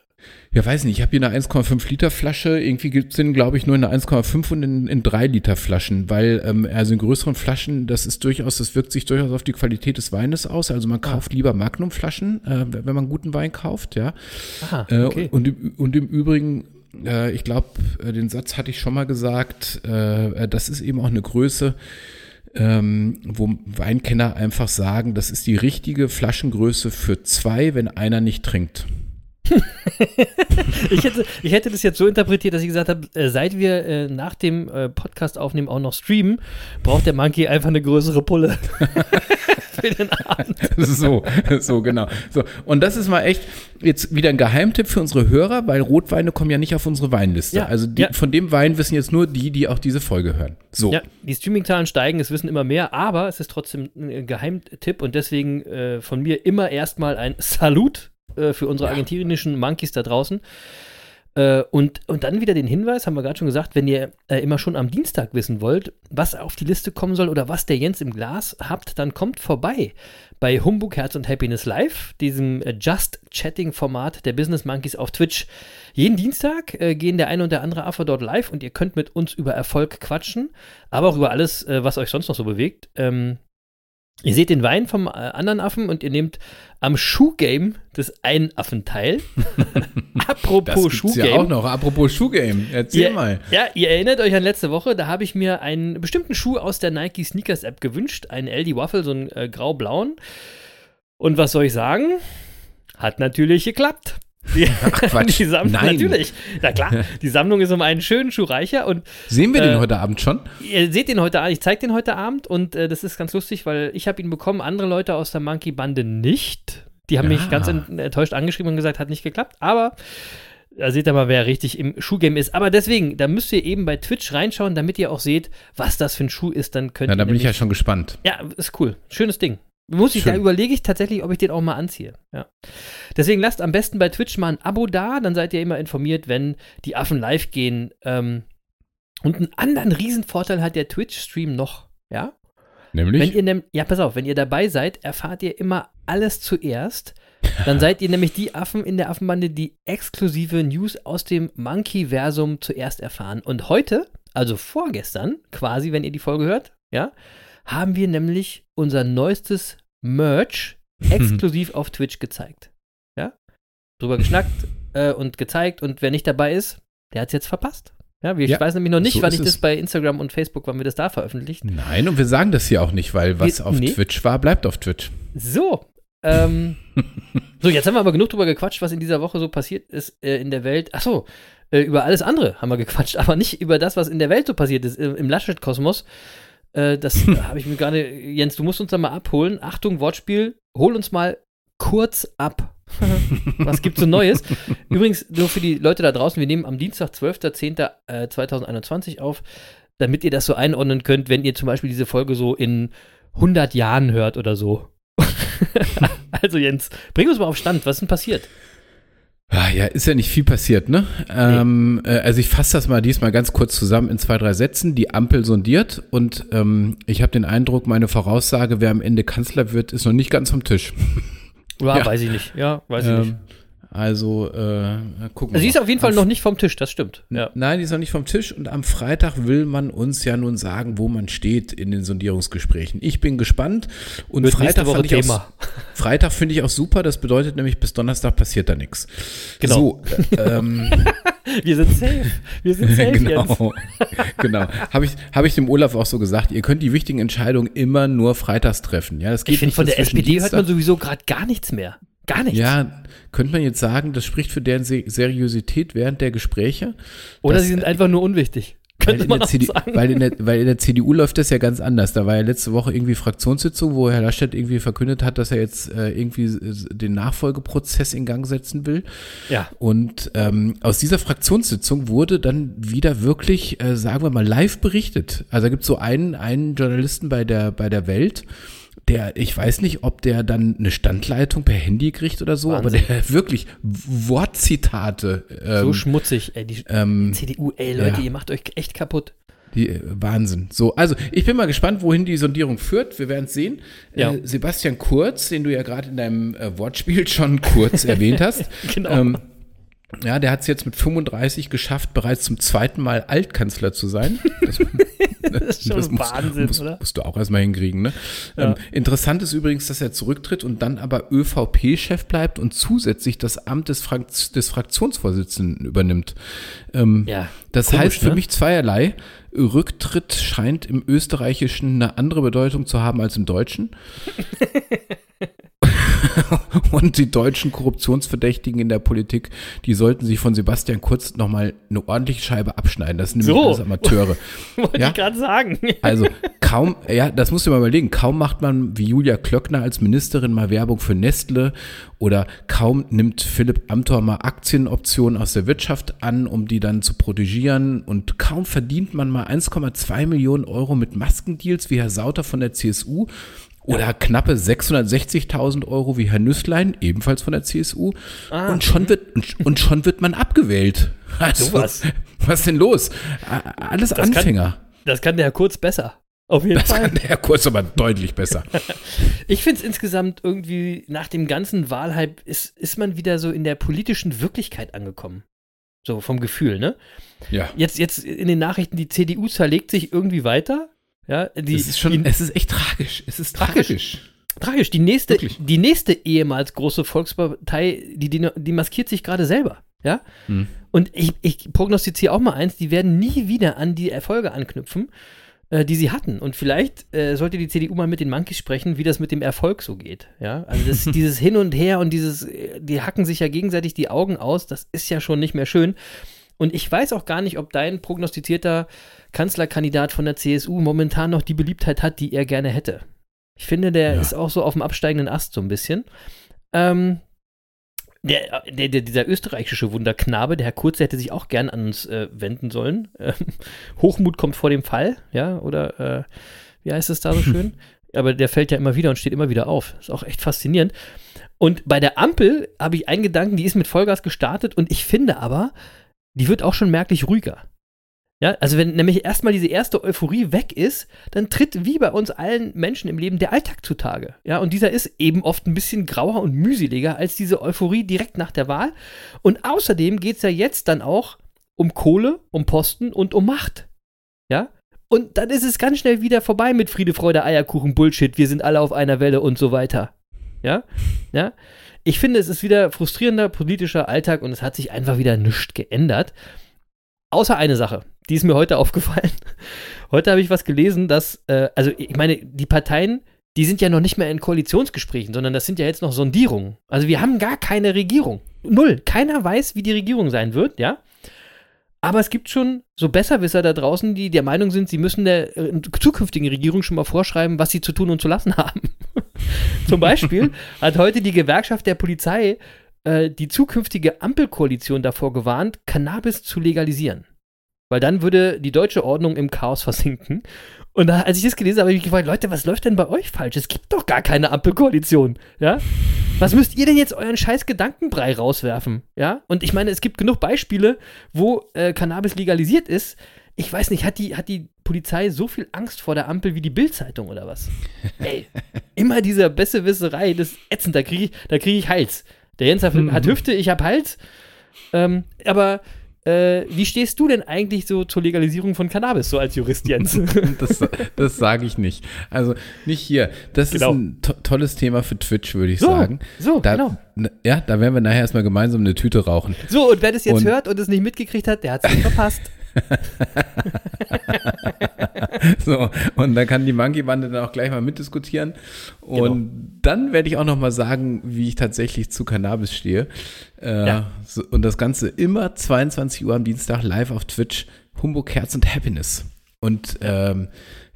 Ja, weiß nicht. Ich habe hier eine 1,5 Liter Flasche. Irgendwie gibt es den, glaube ich, nur in einer 1,5 und in, in 3 Liter Flaschen, weil ähm, also in größeren Flaschen, das ist durchaus, das wirkt sich durchaus auf die Qualität des Weines aus. Also man ah. kauft ah. lieber Magnumflaschen, äh, wenn man guten Wein kauft, ja. Aha, äh, okay. Äh, und, und im Übrigen äh, ich glaube, äh, den Satz hatte ich schon mal gesagt, äh, das ist eben auch eine Größe, ähm, wo Weinkenner einfach sagen, das ist die richtige Flaschengröße für zwei, wenn einer nicht trinkt. ich, hätte, ich hätte das jetzt so interpretiert, dass ich gesagt habe, äh, seit wir äh, nach dem äh, Podcast aufnehmen auch noch streamen, braucht der Monkey einfach eine größere Pulle. Für den Abend. So, so, genau. So. Und das ist mal echt jetzt wieder ein Geheimtipp für unsere Hörer, weil Rotweine kommen ja nicht auf unsere Weinliste. Ja, also die, ja. von dem Wein wissen jetzt nur die, die auch diese Folge hören. So. Ja, die Streaming-Zahlen steigen, es wissen immer mehr, aber es ist trotzdem ein Geheimtipp und deswegen äh, von mir immer erstmal ein Salut äh, für unsere argentinischen Monkeys da draußen. Äh, und, und dann wieder den Hinweis, haben wir gerade schon gesagt, wenn ihr äh, immer schon am Dienstag wissen wollt, was auf die Liste kommen soll oder was der Jens im Glas habt, dann kommt vorbei bei Humbug Herz und Happiness Live, diesem äh, Just Chatting Format der Business Monkeys auf Twitch. Jeden Dienstag äh, gehen der eine und der andere Affe dort live und ihr könnt mit uns über Erfolg quatschen, aber auch über alles, äh, was euch sonst noch so bewegt. Ähm, Ihr seht den Wein vom äh, anderen Affen und ihr nehmt am Schuhgame des einen Affen teil. apropos Schuhgame. Ja auch noch, apropos Schuhgame. Erzähl ihr, mal. Ja, ihr erinnert euch an letzte Woche, da habe ich mir einen bestimmten Schuh aus der Nike Sneakers App gewünscht, einen LD Waffle, so einen äh, grau-blauen. Und was soll ich sagen? Hat natürlich geklappt. Die, Ach, die Sammlung, Nein. natürlich. Na klar, die Sammlung ist um einen schönen Schuh reicher. Und, Sehen wir äh, den heute Abend schon? Ihr seht den heute Abend, ich zeige den heute Abend und äh, das ist ganz lustig, weil ich habe ihn bekommen, andere Leute aus der Monkey-Bande nicht. Die haben ja. mich ganz enttäuscht angeschrieben und gesagt, hat nicht geklappt, aber da seht ihr mal, wer richtig im Schuhgame ist. Aber deswegen, da müsst ihr eben bei Twitch reinschauen, damit ihr auch seht, was das für ein Schuh ist. Dann könnt Na, da bin ich ja schon gespannt. Ja, ist cool. Schönes Ding. Muss ich, da überlege ich tatsächlich, ob ich den auch mal anziehe. Ja. Deswegen lasst am besten bei Twitch mal ein Abo da, dann seid ihr immer informiert, wenn die Affen live gehen. Ähm, und einen anderen Riesenvorteil hat der Twitch-Stream noch, ja? Nämlich? Wenn ihr nehm, ja, pass auf, wenn ihr dabei seid, erfahrt ihr immer alles zuerst. Dann seid ihr nämlich die Affen in der Affenbande, die exklusive News aus dem Monkey-Versum zuerst erfahren. Und heute, also vorgestern, quasi, wenn ihr die Folge hört, ja, haben wir nämlich unser neuestes Merch exklusiv auf Twitch gezeigt. Ja? Drüber geschnackt äh, und gezeigt und wer nicht dabei ist, der hat es jetzt verpasst. Ja, ich ja, weiß nämlich noch nicht, so wann ich das bei Instagram und Facebook, wann wir das da veröffentlichen. Nein, und wir sagen das hier auch nicht, weil was wir, auf nee. Twitch war, bleibt auf Twitch. So. Ähm, so, jetzt haben wir aber genug drüber gequatscht, was in dieser Woche so passiert ist äh, in der Welt. Achso, äh, über alles andere haben wir gequatscht, aber nicht über das, was in der Welt so passiert ist, im, im Laschet-Kosmos. Äh, das habe ich mir gerade. Jens, du musst uns da mal abholen. Achtung, Wortspiel. Hol uns mal kurz ab. Was gibt's so Neues? Übrigens, nur für die Leute da draußen, wir nehmen am Dienstag, 12.10.2021 äh, auf, damit ihr das so einordnen könnt, wenn ihr zum Beispiel diese Folge so in 100 Jahren hört oder so. also Jens, bring uns mal auf Stand, was ist denn passiert? Ah, ja, ist ja nicht viel passiert, ne? Ähm, äh, also ich fasse das mal diesmal ganz kurz zusammen in zwei, drei Sätzen. Die Ampel sondiert und ähm, ich habe den Eindruck, meine Voraussage, wer am Ende Kanzler wird, ist noch nicht ganz vom Tisch. Ja, ja. weiß ich nicht. Ja, weiß ich ähm, nicht. Also äh, gucken wir. Sie ist auf jeden Fall noch nicht vom Tisch, das stimmt. Ja. Nein, die ist noch nicht vom Tisch und am Freitag will man uns ja nun sagen, wo man steht in den Sondierungsgesprächen. Ich bin gespannt und Wird Freitag ich Thema. Auch, Freitag finde ich auch super, das bedeutet nämlich bis Donnerstag passiert da nichts. Genau. So, ähm, Wir sind safe. Wir sind safe genau. jetzt. genau. Habe ich, hab ich dem Olaf auch so gesagt, ihr könnt die wichtigen Entscheidungen immer nur freitags treffen. Ja, das geht ich finde, von der SPD Dienstag. hört man sowieso gerade gar nichts mehr. Gar nichts. Ja, könnte man jetzt sagen, das spricht für deren Seriosität während der Gespräche. Oder dass, sie sind einfach nur unwichtig. Könnte man auch CD, sagen. Weil in, der, weil in der CDU läuft das ja ganz anders. Da war ja letzte Woche irgendwie Fraktionssitzung, wo Herr Laschet irgendwie verkündet hat, dass er jetzt äh, irgendwie den Nachfolgeprozess in Gang setzen will. Ja. Und ähm, aus dieser Fraktionssitzung wurde dann wieder wirklich, äh, sagen wir mal, live berichtet. Also da gibt es so einen, einen Journalisten bei der, bei der Welt, der, ich weiß nicht, ob der dann eine Standleitung per Handy kriegt oder so, Wahnsinn. aber der wirklich Wortzitate. Ähm, so schmutzig, ey, die ähm, CDU, ey Leute, ja. ihr macht euch echt kaputt. Die, äh, Wahnsinn. So, also ich bin mal gespannt, wohin die Sondierung führt. Wir werden es sehen. Ja. Äh, Sebastian Kurz, den du ja gerade in deinem äh, Wortspiel schon kurz erwähnt hast. genau. Ähm, ja, der hat es jetzt mit 35 geschafft, bereits zum zweiten Mal Altkanzler zu sein. Das, das ist schon das muss, Wahnsinn, muss, oder? Musst du auch erstmal hinkriegen, ne? Ja. Ähm, interessant ist übrigens, dass er zurücktritt und dann aber ÖVP-Chef bleibt und zusätzlich das Amt des, Frakt des Fraktionsvorsitzenden übernimmt. Ähm, ja, das komisch, heißt für ne? mich zweierlei. Rücktritt scheint im Österreichischen eine andere Bedeutung zu haben als im Deutschen. und die deutschen Korruptionsverdächtigen in der Politik, die sollten sich von Sebastian Kurz nochmal eine ordentliche Scheibe abschneiden. Das sind nämlich so. alles Amateure. Wollte ja? ich gerade sagen. also kaum, ja, das musst du mal überlegen, kaum macht man wie Julia Klöckner als Ministerin mal Werbung für Nestle oder kaum nimmt Philipp Amthor mal Aktienoptionen aus der Wirtschaft an, um die dann zu protegieren und kaum verdient man mal 1,2 Millionen Euro mit Maskendeals wie Herr Sauter von der CSU Oder knappe 660.000 Euro wie Herr Nüsslein, ebenfalls von der CSU. Ah, und, schon wird, und, und, schon wird man abgewählt. Also, was? was denn los? Alles das Anfänger. Kann, das kann der Herr Kurz besser. Auf jeden das Fall. kann der Herr Kurz aber deutlich besser. ich finde es insgesamt irgendwie, nach dem ganzen Wahlhype, ist, ist man wieder so in der politischen Wirklichkeit angekommen. So vom Gefühl, ne? Ja. Jetzt, jetzt in den Nachrichten, die CDU zerlegt sich irgendwie weiter. Ja, die, es ist schon, die, es ist echt tragisch. Es ist tragisch. Tragisch. tragisch. Die nächste, die nächste ehemals große Volkspartei, die, die, die maskiert sich gerade selber. Ja? Hm. Und ich, ich prognostiziere auch mal eins, die werden nie wieder an die Erfolge anknüpfen, äh, die sie hatten. Und vielleicht äh, sollte die CDU mal mit den Monkeys sprechen, wie das mit dem Erfolg so geht. Ja? Also das, dieses Hin und Her und dieses, äh, die hacken sich ja gegenseitig die Augen aus, das ist ja schon nicht mehr schön. Und ich weiß auch gar nicht, ob dein prognostizierter Kanzlerkandidat von der CSU momentan noch die Beliebtheit hat, die er gerne hätte. Ich finde, der ja. ist auch so auf dem absteigenden Ast so ein bisschen. Ähm, der, der, der, dieser österreichische Wunderknabe, der Herr Kurz, der hätte sich auch gern an uns äh, wenden sollen. Ähm, Hochmut kommt vor dem Fall, ja, oder äh, wie heißt es da so schön? Aber der fällt ja immer wieder und steht immer wieder auf. Ist auch echt faszinierend. Und bei der Ampel habe ich einen Gedanken, die ist mit Vollgas gestartet und ich finde aber, die wird auch schon merklich ruhiger. Ja, also wenn nämlich erstmal diese erste Euphorie weg ist, dann tritt wie bei uns allen Menschen im Leben der Alltag zutage. Ja, und dieser ist eben oft ein bisschen grauer und mühseliger als diese Euphorie direkt nach der Wahl. Und außerdem geht es ja jetzt dann auch um Kohle, um Posten und um Macht. Ja, und dann ist es ganz schnell wieder vorbei mit Friede, Freude, Eierkuchen, Bullshit, wir sind alle auf einer Welle und so weiter. Ja, ja. Ich finde, es ist wieder frustrierender politischer Alltag und es hat sich einfach wieder nichts geändert. Außer eine Sache, die ist mir heute aufgefallen. Heute habe ich was gelesen, dass, äh, also ich meine, die Parteien, die sind ja noch nicht mehr in Koalitionsgesprächen, sondern das sind ja jetzt noch Sondierungen. Also wir haben gar keine Regierung. Null. Keiner weiß, wie die Regierung sein wird, ja. Aber es gibt schon so Besserwisser da draußen, die der Meinung sind, sie müssen der äh, zukünftigen Regierung schon mal vorschreiben, was sie zu tun und zu lassen haben. Zum Beispiel hat heute die Gewerkschaft der Polizei äh, die zukünftige Ampelkoalition davor gewarnt, Cannabis zu legalisieren. Weil dann würde die deutsche Ordnung im Chaos versinken. Und da, als ich das gelesen habe, habe ich mich gefragt, Leute, was läuft denn bei euch falsch? Es gibt doch gar keine Ampelkoalition, ja? Was müsst ihr denn jetzt euren scheiß Gedankenbrei rauswerfen, ja? Und ich meine, es gibt genug Beispiele, wo äh, Cannabis legalisiert ist. Ich weiß nicht, hat die, hat die Polizei so viel Angst vor der Ampel wie die Bildzeitung oder was? Ey, immer diese Besserwisserei, das ist ätzend, da kriege ich, krieg ich Hals. Der Jens hat, mhm. hat Hüfte, ich habe Hals. Ähm, aber äh, wie stehst du denn eigentlich so zur Legalisierung von Cannabis, so als Jurist, Jens? das, das sage ich nicht. Also nicht hier. Das genau. ist ein to tolles Thema für Twitch, würde ich so, sagen. So, da, genau. Ja, da werden wir nachher erstmal gemeinsam eine Tüte rauchen. So, und wer das jetzt und, hört und es nicht mitgekriegt hat, der hat es nicht verpasst. so, und da kann die Monkey-Bande dann auch gleich mal mitdiskutieren. Und genau. dann werde ich auch noch mal sagen, wie ich tatsächlich zu Cannabis stehe. Äh, ja. so, und das Ganze immer 22 Uhr am Dienstag live auf Twitch. Humbug Herz und Happiness. Und ähm,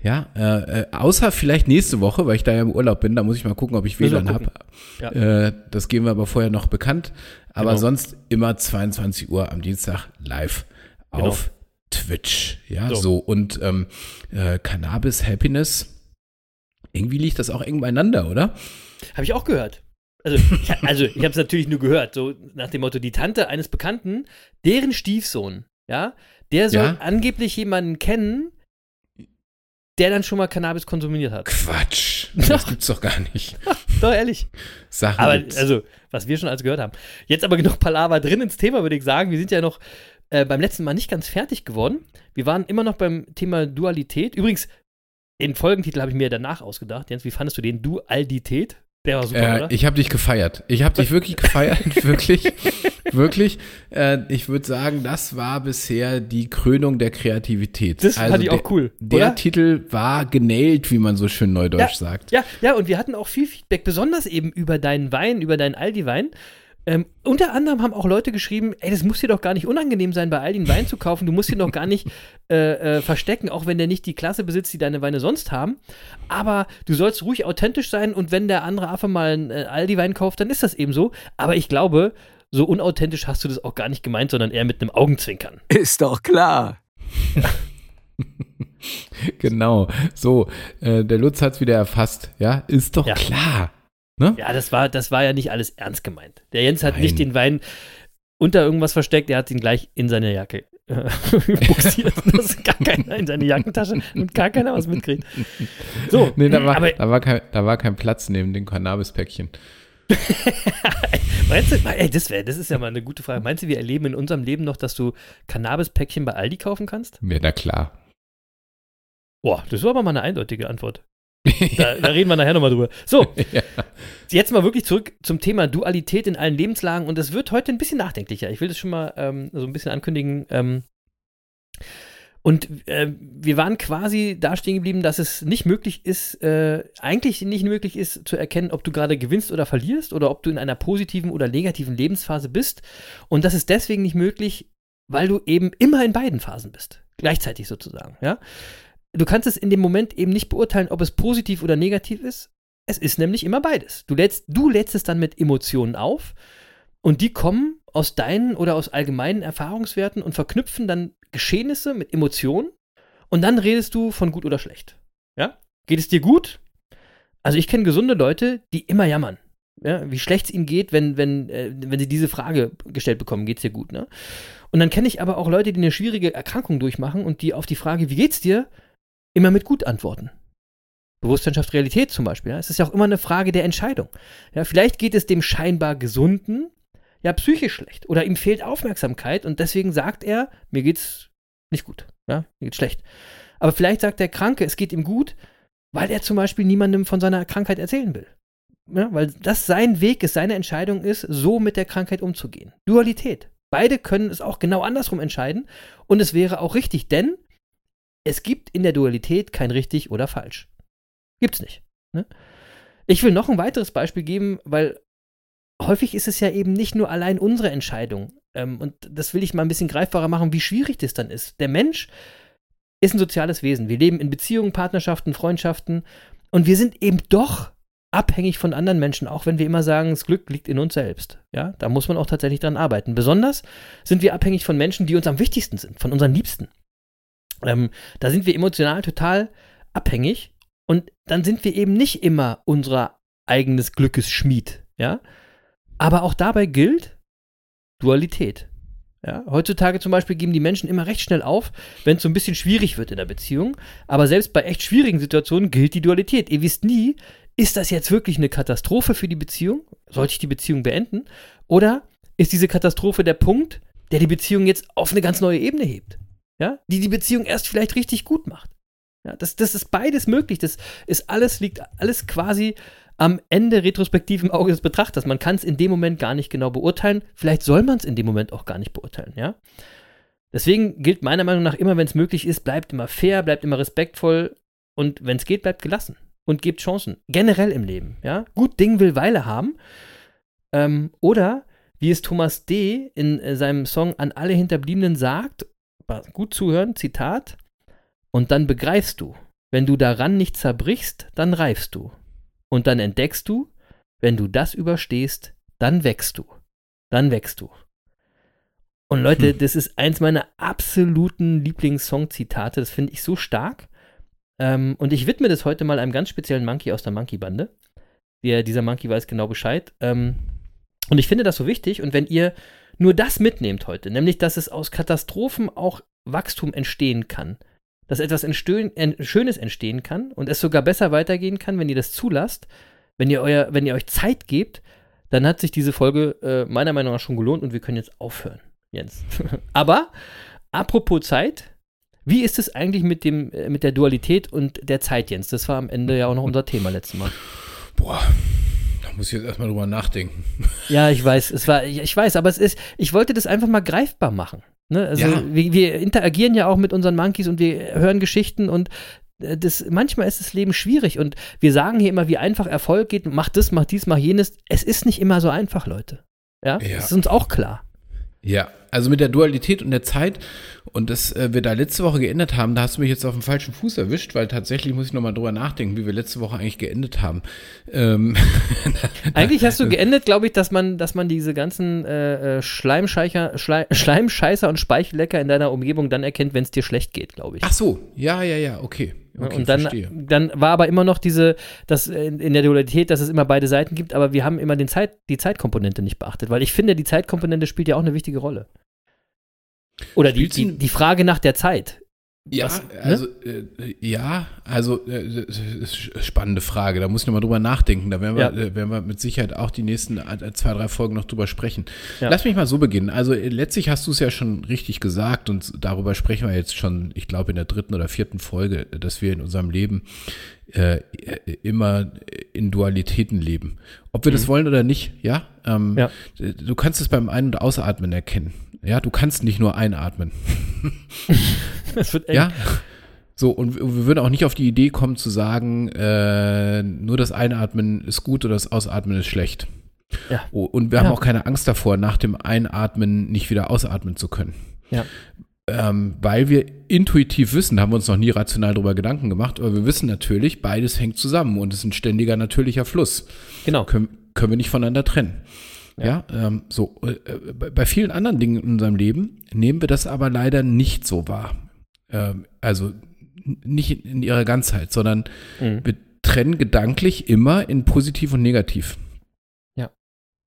ja, äh, äh, außer vielleicht nächste Woche, weil ich da ja im Urlaub bin, da muss ich mal gucken, ob ich WLAN habe. Ja. Äh, das geben wir aber vorher noch bekannt. Aber genau. sonst immer 22 Uhr am Dienstag live genau. auf Twitch. Ja, so. so. Und ähm, äh, Cannabis Happiness, irgendwie liegt das auch eng beieinander, oder? Habe ich auch gehört. Also, ich, also ich habe es natürlich nur gehört, so nach dem Motto, die Tante eines Bekannten, deren Stiefsohn, ja, der soll ja? angeblich jemanden kennen, der dann schon mal Cannabis konsumiert hat. Quatsch. Das gibt's doch gar nicht. doch, ehrlich. Sachen aber, gibt's. also, was wir schon alles gehört haben. Jetzt aber genug Palaver drin ins Thema, würde ich sagen. Wir sind ja noch äh, beim letzten Mal nicht ganz fertig geworden. Wir waren immer noch beim Thema Dualität. Übrigens, den Folgentitel habe ich mir danach ausgedacht. Jens, wie fandest du den? Dualität? Der war super, äh, oder? Ich habe dich gefeiert. Ich habe dich wirklich gefeiert, wirklich, wirklich. Äh, ich würde sagen, das war bisher die Krönung der Kreativität. Das also fand ich der, auch cool. Der oder? Titel war genäht, wie man so schön neudeutsch ja, sagt. Ja, ja, und wir hatten auch viel Feedback, besonders eben über deinen Wein, über deinen Aldi-Wein. Ähm, unter anderem haben auch Leute geschrieben, ey, das muss dir doch gar nicht unangenehm sein, bei all den Wein zu kaufen. Du musst ihn doch gar nicht äh, äh, verstecken, auch wenn der nicht die Klasse besitzt, die deine Weine sonst haben. Aber du sollst ruhig authentisch sein und wenn der andere Affe mal einen äh, Aldi-Wein kauft, dann ist das eben so. Aber ich glaube, so unauthentisch hast du das auch gar nicht gemeint, sondern eher mit einem Augenzwinkern. Ist doch klar. genau. So, äh, der Lutz hat es wieder erfasst. Ja, ist doch ja. klar. Ne? Ja, das war, das war ja nicht alles ernst gemeint. Der Jens hat Nein. nicht den Wein unter irgendwas versteckt, er hat ihn gleich in seine Jacke äh, buxiert, dass gar keiner in seine Jackentasche und gar keiner was mitkriegt. So, nee, da war, aber, da war, kein, da war kein Platz neben dem Cannabis-Päckchen. Meinst du, ey, das, wär, das ist ja mal eine gute Frage. Meinst du, wir erleben in unserem Leben noch, dass du Cannabis-Päckchen bei Aldi kaufen kannst? Ja, na klar. Boah, das war aber mal eine eindeutige Antwort. Da, da, reden wir nachher nochmal drüber. So, ja. jetzt mal wirklich zurück zum Thema Dualität in allen Lebenslagen. Und es wird heute ein bisschen nachdenklicher. Ich will das schon mal ähm, so ein bisschen ankündigen. Ähm, und äh, wir waren quasi da stehen geblieben, dass es nicht möglich ist, äh, eigentlich nicht möglich ist, zu erkennen, ob du gerade gewinnst oder verlierst oder ob du in einer positiven oder negativen Lebensphase bist. Und das ist deswegen nicht möglich, weil du eben immer in beiden Phasen bist. Gleichzeitig sozusagen, ja. Du kannst es in dem Moment eben nicht beurteilen, ob es positiv oder negativ ist. Es ist nämlich immer beides. Du lädst, du lädst es dann mit Emotionen auf und die kommen aus deinen oder aus allgemeinen Erfahrungswerten und verknüpfen dann Geschehnisse mit Emotionen und dann redest du von gut oder schlecht. Ja? Geht es dir gut? Also ich kenne gesunde Leute, die immer jammern. Ja, wie schlecht es ihnen geht, wenn, wenn, äh, wenn sie diese Frage gestellt bekommen, geht es dir gut, ne? Und dann kenne ich aber auch Leute, die eine schwierige Erkrankung durchmachen und die auf die Frage, wie geht's dir, immer mit gut antworten. Bewusstsein schafft Realität zum Beispiel. Ja? Es ist ja auch immer eine Frage der Entscheidung. Ja, vielleicht geht es dem scheinbar Gesunden ja psychisch schlecht oder ihm fehlt Aufmerksamkeit und deswegen sagt er, mir geht's nicht gut, ja, mir geht's schlecht. Aber vielleicht sagt der Kranke, es geht ihm gut, weil er zum Beispiel niemandem von seiner Krankheit erzählen will. Ja, weil das sein Weg ist, seine Entscheidung ist, so mit der Krankheit umzugehen. Dualität. Beide können es auch genau andersrum entscheiden und es wäre auch richtig, denn es gibt in der Dualität kein richtig oder falsch. Gibt's nicht. Ne? Ich will noch ein weiteres Beispiel geben, weil häufig ist es ja eben nicht nur allein unsere Entscheidung. Ähm, und das will ich mal ein bisschen greifbarer machen, wie schwierig das dann ist. Der Mensch ist ein soziales Wesen. Wir leben in Beziehungen, Partnerschaften, Freundschaften und wir sind eben doch abhängig von anderen Menschen, auch wenn wir immer sagen, das Glück liegt in uns selbst. Ja, da muss man auch tatsächlich dran arbeiten. Besonders sind wir abhängig von Menschen, die uns am wichtigsten sind, von unseren Liebsten. Ähm, da sind wir emotional total abhängig und dann sind wir eben nicht immer unser eigenes Glückes Schmied, ja. Aber auch dabei gilt Dualität. Ja, heutzutage zum Beispiel geben die Menschen immer recht schnell auf, wenn es so ein bisschen schwierig wird in der Beziehung. Aber selbst bei echt schwierigen Situationen gilt die Dualität. Ihr wisst nie, ist das jetzt wirklich eine Katastrophe für die Beziehung? Sollte ich die Beziehung beenden? Oder ist diese Katastrophe der Punkt, der die Beziehung jetzt auf eine ganz neue Ebene hebt? Ja, die die Beziehung erst vielleicht richtig gut macht. Ja, das, das ist beides möglich. Das ist alles, liegt alles quasi am Ende retrospektiv im Auge des Betrachters. Man kann es in dem Moment gar nicht genau beurteilen. Vielleicht soll man es in dem Moment auch gar nicht beurteilen, ja. Deswegen gilt meiner Meinung nach immer, wenn es möglich ist, bleibt immer fair, bleibt immer respektvoll und wenn es geht, bleibt gelassen und gebt Chancen. Generell im Leben, ja. Gut Ding will Weile haben. Ähm, oder wie es Thomas D. in äh, seinem Song An alle Hinterbliebenen sagt gut zuhören, Zitat. Und dann begreifst du, wenn du daran nicht zerbrichst, dann reifst du. Und dann entdeckst du, wenn du das überstehst, dann wächst du. Dann wächst du. Und Leute, hm. das ist eins meiner absoluten Lieblingssong-Zitate. Das finde ich so stark. Ähm, und ich widme das heute mal einem ganz speziellen Monkey aus der Monkey-Bande. Der, dieser Monkey weiß genau Bescheid. Ähm, und ich finde das so wichtig. Und wenn ihr nur das mitnehmt heute, nämlich dass es aus Katastrophen auch Wachstum entstehen kann, dass etwas entstehen, ent, Schönes entstehen kann und es sogar besser weitergehen kann, wenn ihr das zulasst, wenn ihr, euer, wenn ihr euch Zeit gebt, dann hat sich diese Folge äh, meiner Meinung nach schon gelohnt und wir können jetzt aufhören, Jens. Aber apropos Zeit, wie ist es eigentlich mit, dem, äh, mit der Dualität und der Zeit, Jens? Das war am Ende ja auch noch unser Thema letztes Mal. Boah, muss ich jetzt erstmal drüber nachdenken. Ja, ich weiß, es war, ich weiß, aber es ist, ich wollte das einfach mal greifbar machen. Ne? Also ja. wir, wir, interagieren ja auch mit unseren Monkeys und wir hören Geschichten und äh, das, manchmal ist das Leben schwierig und wir sagen hier immer, wie einfach Erfolg geht, mach das, mach dies, mach jenes. Es ist nicht immer so einfach, Leute. Ja, ja. das ist uns auch klar. Ja, also mit der Dualität und der Zeit und das äh, wir da letzte Woche geändert haben, da hast du mich jetzt auf dem falschen Fuß erwischt, weil tatsächlich muss ich nochmal drüber nachdenken, wie wir letzte Woche eigentlich geendet haben. Ähm, eigentlich hast du geendet, glaube ich, dass man, dass man diese ganzen äh, äh Schleimscheicher, Schle Schleimscheißer und Speichellecker in deiner Umgebung dann erkennt, wenn es dir schlecht geht, glaube ich. Ach so, ja, ja, ja, okay. Okay, und dann, dann war aber immer noch diese, dass in der Dualität, dass es immer beide Seiten gibt, aber wir haben immer den Zeit, die Zeitkomponente nicht beachtet, weil ich finde, die Zeitkomponente spielt ja auch eine wichtige Rolle. Oder die, die, die Frage nach der Zeit. Ja, Was, ne? also äh, ja, also äh, spannende Frage. Da muss ich nochmal drüber nachdenken. Da werden wir, ja. äh, werden wir mit Sicherheit auch die nächsten äh, zwei, drei Folgen noch drüber sprechen. Ja. Lass mich mal so beginnen. Also äh, letztlich hast du es ja schon richtig gesagt und darüber sprechen wir jetzt schon, ich glaube, in der dritten oder vierten Folge, dass wir in unserem Leben äh, immer in Dualitäten leben. Ob wir mhm. das wollen oder nicht, ja? Ähm, ja. Du kannst es beim Ein- und Ausatmen erkennen. Ja, du kannst nicht nur einatmen. das wird eng. Ja. So, und wir würden auch nicht auf die Idee kommen zu sagen, äh, nur das Einatmen ist gut oder das Ausatmen ist schlecht. Ja. Und wir haben auch keine Angst davor, nach dem Einatmen nicht wieder ausatmen zu können. Ja. Ähm, weil wir intuitiv wissen, haben wir uns noch nie rational darüber Gedanken gemacht, aber wir wissen natürlich, beides hängt zusammen und ist ein ständiger natürlicher Fluss. Genau. Können, können wir nicht voneinander trennen. Ja, ja ähm, so. Äh, bei vielen anderen Dingen in unserem Leben nehmen wir das aber leider nicht so wahr. Ähm, also nicht in ihrer Ganzheit, sondern mhm. wir trennen gedanklich immer in positiv und negativ. Ja.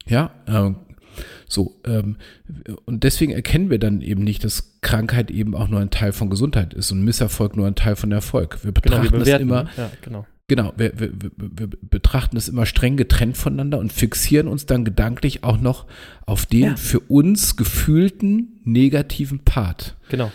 Ja, ähm, so, ähm, und deswegen erkennen wir dann eben nicht, dass Krankheit eben auch nur ein Teil von Gesundheit ist und Misserfolg nur ein Teil von Erfolg. Wir betrachten genau, wir das immer, ja, genau. Genau, wir, wir, wir, betrachten es immer streng getrennt voneinander und fixieren uns dann gedanklich auch noch auf den ja. für uns gefühlten negativen Part. Genau.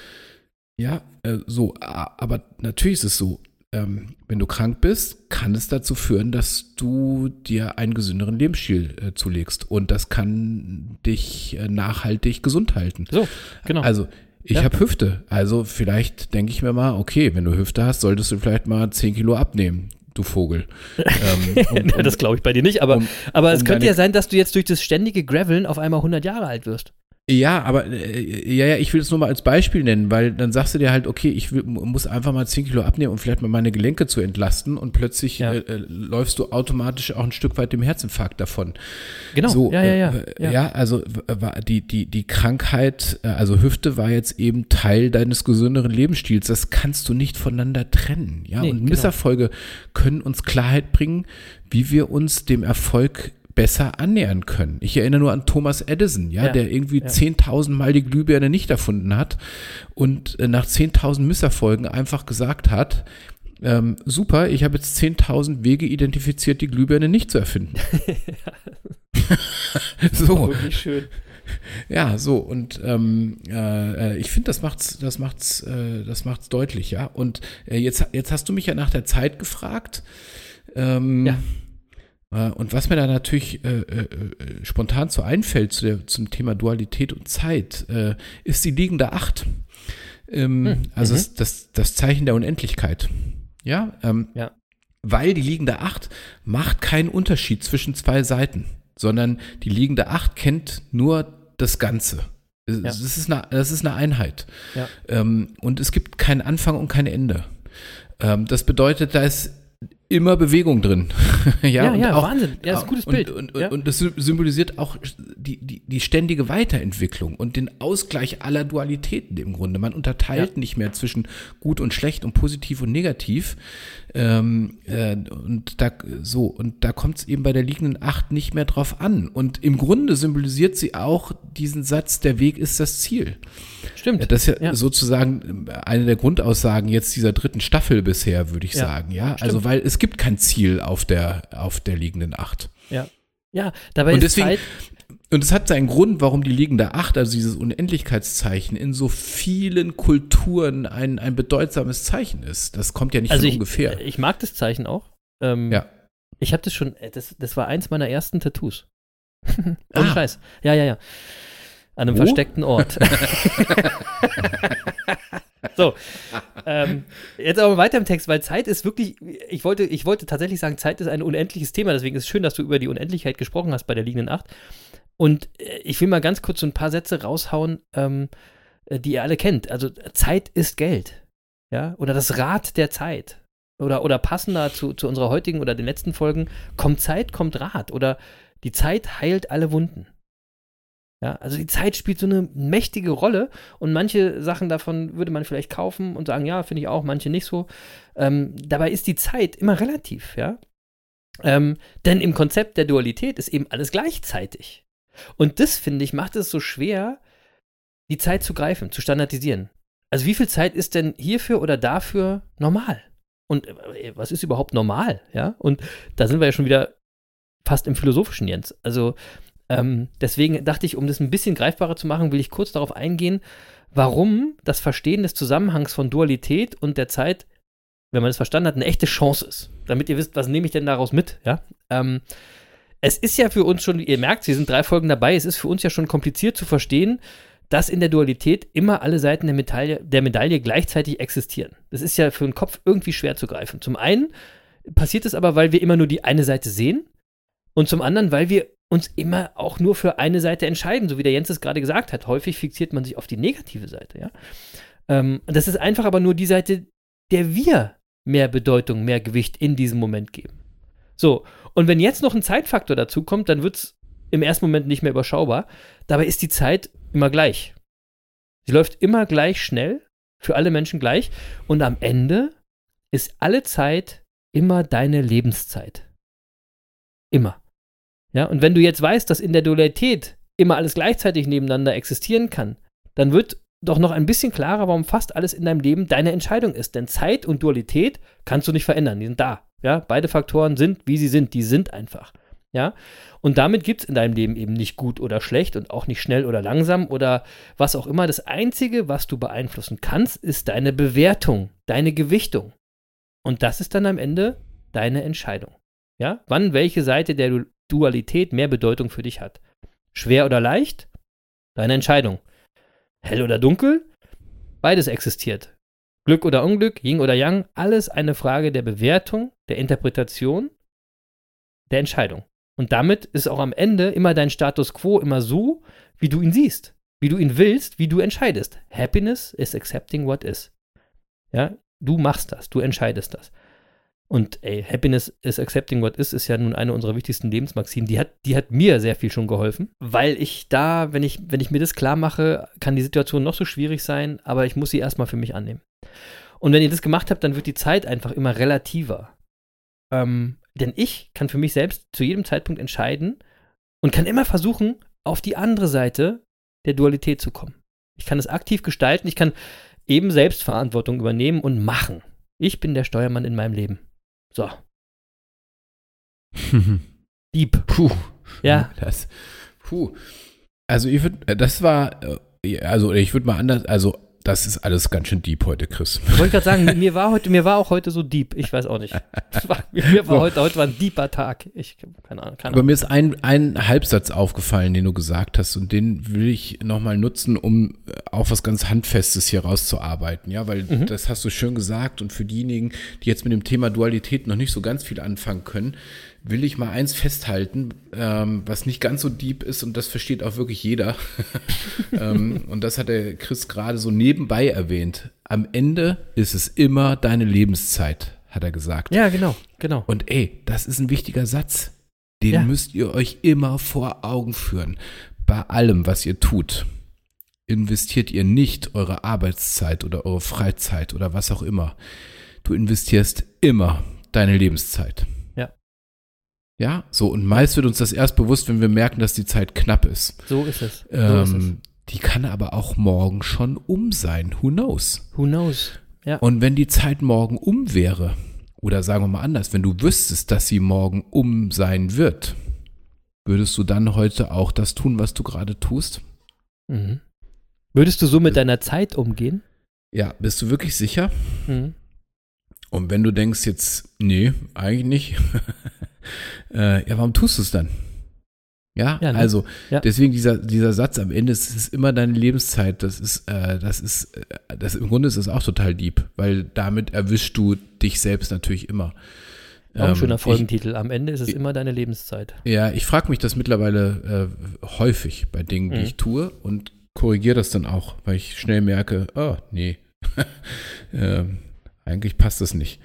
Ja, äh, so, aber natürlich ist es so, ähm, wenn du krank bist, kann es dazu führen, dass du dir einen gesünderen Lebensstil äh, zulegst. Und das kann dich äh, nachhaltig gesund halten. So, genau. Also ich ja. habe Hüfte. Also vielleicht denke ich mir mal, okay, wenn du Hüfte hast, solltest du vielleicht mal 10 Kilo abnehmen du Vogel. ähm, um, um, das glaube ich bei dir nicht, aber, um, aber es könnte ja sein, dass du jetzt durch das ständige Graveln auf einmal 100 Jahre alt wirst. Ja, aber äh, ja, ja, ich will es nur mal als Beispiel nennen, weil dann sagst du dir halt, okay, ich will, muss einfach mal 10 Kilo abnehmen, um vielleicht mal meine Gelenke zu entlasten und plötzlich ja. äh, äh, läufst du automatisch auch ein Stück weit dem Herzinfarkt davon. Genau. So, ja, ja, ja. Äh, ja. ja, also war die, die, die Krankheit, äh, also Hüfte war jetzt eben Teil deines gesünderen Lebensstils. Das kannst du nicht voneinander trennen. Ja, nee, und genau. Misserfolge genau. können uns Klarheit bringen, wie wir uns dem Erfolg besser annähern können. Ich erinnere nur an Thomas Edison, ja, ja der irgendwie ja. 10.000 Mal die Glühbirne nicht erfunden hat und äh, nach 10.000 Misserfolgen einfach gesagt hat, ähm, super, ich habe jetzt 10.000 Wege identifiziert, die Glühbirne nicht zu erfinden. so. schön. Ja, so und ähm, äh, ich finde, das macht's, das macht's, äh, das macht's deutlich, ja. Und äh, jetzt, jetzt hast du mich ja nach der Zeit gefragt. Ähm, ja. Äh, und was mir da natürlich äh, äh, äh, spontan so einfällt zu der, zum Thema Dualität und Zeit, äh, ist die liegende Acht. Ähm, hm. Also mhm. das, das Zeichen der Unendlichkeit. Ja, ähm, ja. Weil die liegende Acht macht keinen Unterschied zwischen zwei Seiten, sondern die liegende Acht kennt nur das Ganze. Ja. Das, ist eine, das ist eine Einheit. Ja. Ähm, und es gibt keinen Anfang und kein Ende. Ähm, das bedeutet, da ist immer Bewegung drin. ja, ja, ja auch, Wahnsinn. Ja, ist ein gutes Bild. Und, und, ja. und, das symbolisiert auch die, die, die ständige Weiterentwicklung und den Ausgleich aller Dualitäten im Grunde. Man unterteilt ja. nicht mehr zwischen gut und schlecht und positiv und negativ. Ähm, äh, und da so, und da kommt es eben bei der liegenden Acht nicht mehr drauf an. Und im Grunde symbolisiert sie auch diesen Satz, der Weg ist das Ziel. Stimmt. Das ist ja, ja, sozusagen eine der Grundaussagen jetzt dieser dritten Staffel bisher, würde ich ja, sagen. Ja, stimmt. also weil es gibt kein Ziel auf der, auf der liegenden Acht. Ja. Ja, dabei und deswegen, Zeit und es hat seinen Grund, warum die liegende Acht, also dieses Unendlichkeitszeichen, in so vielen Kulturen ein, ein bedeutsames Zeichen ist. Das kommt ja nicht also von ich, ungefähr. Ich mag das Zeichen auch. Ähm, ja. Ich habe das schon, äh, das, das war eins meiner ersten Tattoos. Ohne ah. Scheiß. Ja, ja, ja. An einem Wo? versteckten Ort. so. Ähm, jetzt aber weiter im Text, weil Zeit ist wirklich, ich wollte, ich wollte tatsächlich sagen, Zeit ist ein unendliches Thema, deswegen ist es schön, dass du über die Unendlichkeit gesprochen hast bei der liegenden Acht. Und äh, ich will mal ganz kurz so ein paar Sätze raushauen, ähm, äh, die ihr alle kennt. Also Zeit ist Geld. Ja, oder das Rad der Zeit. Oder, oder passender zu, zu unserer heutigen oder den letzten Folgen, kommt Zeit, kommt Rat. Oder die Zeit heilt alle Wunden. Ja, also die Zeit spielt so eine mächtige Rolle und manche Sachen davon würde man vielleicht kaufen und sagen, ja, finde ich auch, manche nicht so. Ähm, dabei ist die Zeit immer relativ, ja. Ähm, denn im Konzept der Dualität ist eben alles gleichzeitig. Und das, finde ich, macht es so schwer, die Zeit zu greifen, zu standardisieren. Also wie viel Zeit ist denn hierfür oder dafür normal? Und äh, was ist überhaupt normal? Ja, und da sind wir ja schon wieder fast im philosophischen Jens. Also ähm, deswegen dachte ich, um das ein bisschen greifbarer zu machen, will ich kurz darauf eingehen, warum das Verstehen des Zusammenhangs von Dualität und der Zeit, wenn man es verstanden hat, eine echte Chance ist. Damit ihr wisst, was nehme ich denn daraus mit? Ja. Ähm, es ist ja für uns schon, ihr merkt, Sie sind drei Folgen dabei, es ist für uns ja schon kompliziert zu verstehen, dass in der Dualität immer alle Seiten der Medaille, der Medaille gleichzeitig existieren. Das ist ja für den Kopf irgendwie schwer zu greifen. Zum einen passiert es aber, weil wir immer nur die eine Seite sehen und zum anderen, weil wir uns immer auch nur für eine Seite entscheiden, so wie der Jens es gerade gesagt hat. Häufig fixiert man sich auf die negative Seite, ja. Ähm, das ist einfach aber nur die Seite, der wir mehr Bedeutung, mehr Gewicht in diesem Moment geben. So, und wenn jetzt noch ein Zeitfaktor dazu kommt, dann wird es im ersten Moment nicht mehr überschaubar. Dabei ist die Zeit immer gleich. Sie läuft immer gleich schnell, für alle Menschen gleich. Und am Ende ist alle Zeit immer deine Lebenszeit. Immer. Ja, und wenn du jetzt weißt, dass in der Dualität immer alles gleichzeitig nebeneinander existieren kann, dann wird doch noch ein bisschen klarer, warum fast alles in deinem Leben deine Entscheidung ist. Denn Zeit und Dualität kannst du nicht verändern, die sind da. Ja, beide Faktoren sind, wie sie sind, die sind einfach. Ja, und damit gibt es in deinem Leben eben nicht gut oder schlecht und auch nicht schnell oder langsam oder was auch immer. Das Einzige, was du beeinflussen kannst, ist deine Bewertung, deine Gewichtung. Und das ist dann am Ende deine Entscheidung. Ja, wann welche Seite der Dualität mehr Bedeutung für dich hat. Schwer oder leicht? Deine Entscheidung. Hell oder dunkel? Beides existiert. Glück oder Unglück, Yin oder Yang, alles eine Frage der Bewertung, der Interpretation, der Entscheidung. Und damit ist auch am Ende immer dein Status quo immer so, wie du ihn siehst, wie du ihn willst, wie du entscheidest. Happiness is accepting what is. Ja, du machst das, du entscheidest das. Und ey, Happiness is accepting what is ist ja nun eine unserer wichtigsten Lebensmaximen. Die hat, die hat mir sehr viel schon geholfen, weil ich da, wenn ich, wenn ich mir das klar mache, kann die Situation noch so schwierig sein, aber ich muss sie erstmal für mich annehmen. Und wenn ihr das gemacht habt, dann wird die Zeit einfach immer relativer. Ähm, denn ich kann für mich selbst zu jedem Zeitpunkt entscheiden und kann immer versuchen, auf die andere Seite der Dualität zu kommen. Ich kann es aktiv gestalten, ich kann eben Selbstverantwortung übernehmen und machen. Ich bin der Steuermann in meinem Leben. So. Dieb. Puh. Ja. Das, puh. Also ich würde, das war, äh, also ich würde mal anders, also das ist alles ganz schön deep heute, Chris. Ich wollte gerade sagen, mir war heute, mir war auch heute so deep. Ich weiß auch nicht. War, mir war heute, heute war ein deeper Tag. Ich, keine Ahnung, keine Ahnung. Aber mir ist ein, ein Halbsatz aufgefallen, den du gesagt hast, und den will ich nochmal nutzen, um äh, auch was ganz Handfestes hier rauszuarbeiten. Ja, weil mhm. das hast du schön gesagt. Und für diejenigen, die jetzt mit dem Thema Dualität noch nicht so ganz viel anfangen können, will ich mal eins festhalten, ähm, was nicht ganz so deep ist und das versteht auch wirklich jeder. ähm, und das hat der Chris gerade so nebenbei erwähnt. Am Ende ist es immer deine Lebenszeit, hat er gesagt. Ja, genau, genau. Und ey, das ist ein wichtiger Satz. Den ja. müsst ihr euch immer vor Augen führen. Bei allem, was ihr tut, investiert ihr nicht eure Arbeitszeit oder eure Freizeit oder was auch immer. Du investierst immer deine Lebenszeit. Ja, so und meist wird uns das erst bewusst, wenn wir merken, dass die Zeit knapp ist. So ist es. So ähm, ist es. Die kann aber auch morgen schon um sein. Who knows? Who knows? Ja. Und wenn die Zeit morgen um wäre, oder sagen wir mal anders, wenn du wüsstest, dass sie morgen um sein wird, würdest du dann heute auch das tun, was du gerade tust? Mhm. Würdest du so mit deiner Zeit umgehen? Ja, bist du wirklich sicher? Mhm. Und wenn du denkst jetzt, nee, eigentlich nicht, äh, ja, warum tust du es dann? Ja, ja ne? also ja. deswegen dieser, dieser Satz am Ende, es ist immer deine Lebenszeit, das ist, äh, das ist, äh, das im Grunde ist es auch total deep, weil damit erwischst du dich selbst natürlich immer. Auch ein ähm, schöner Folgentitel. Am Ende ist es ich, immer deine Lebenszeit. Ja, ich frage mich das mittlerweile äh, häufig bei Dingen, die mhm. ich tue und korrigiere das dann auch, weil ich schnell merke, oh, nee, äh, eigentlich passt das nicht.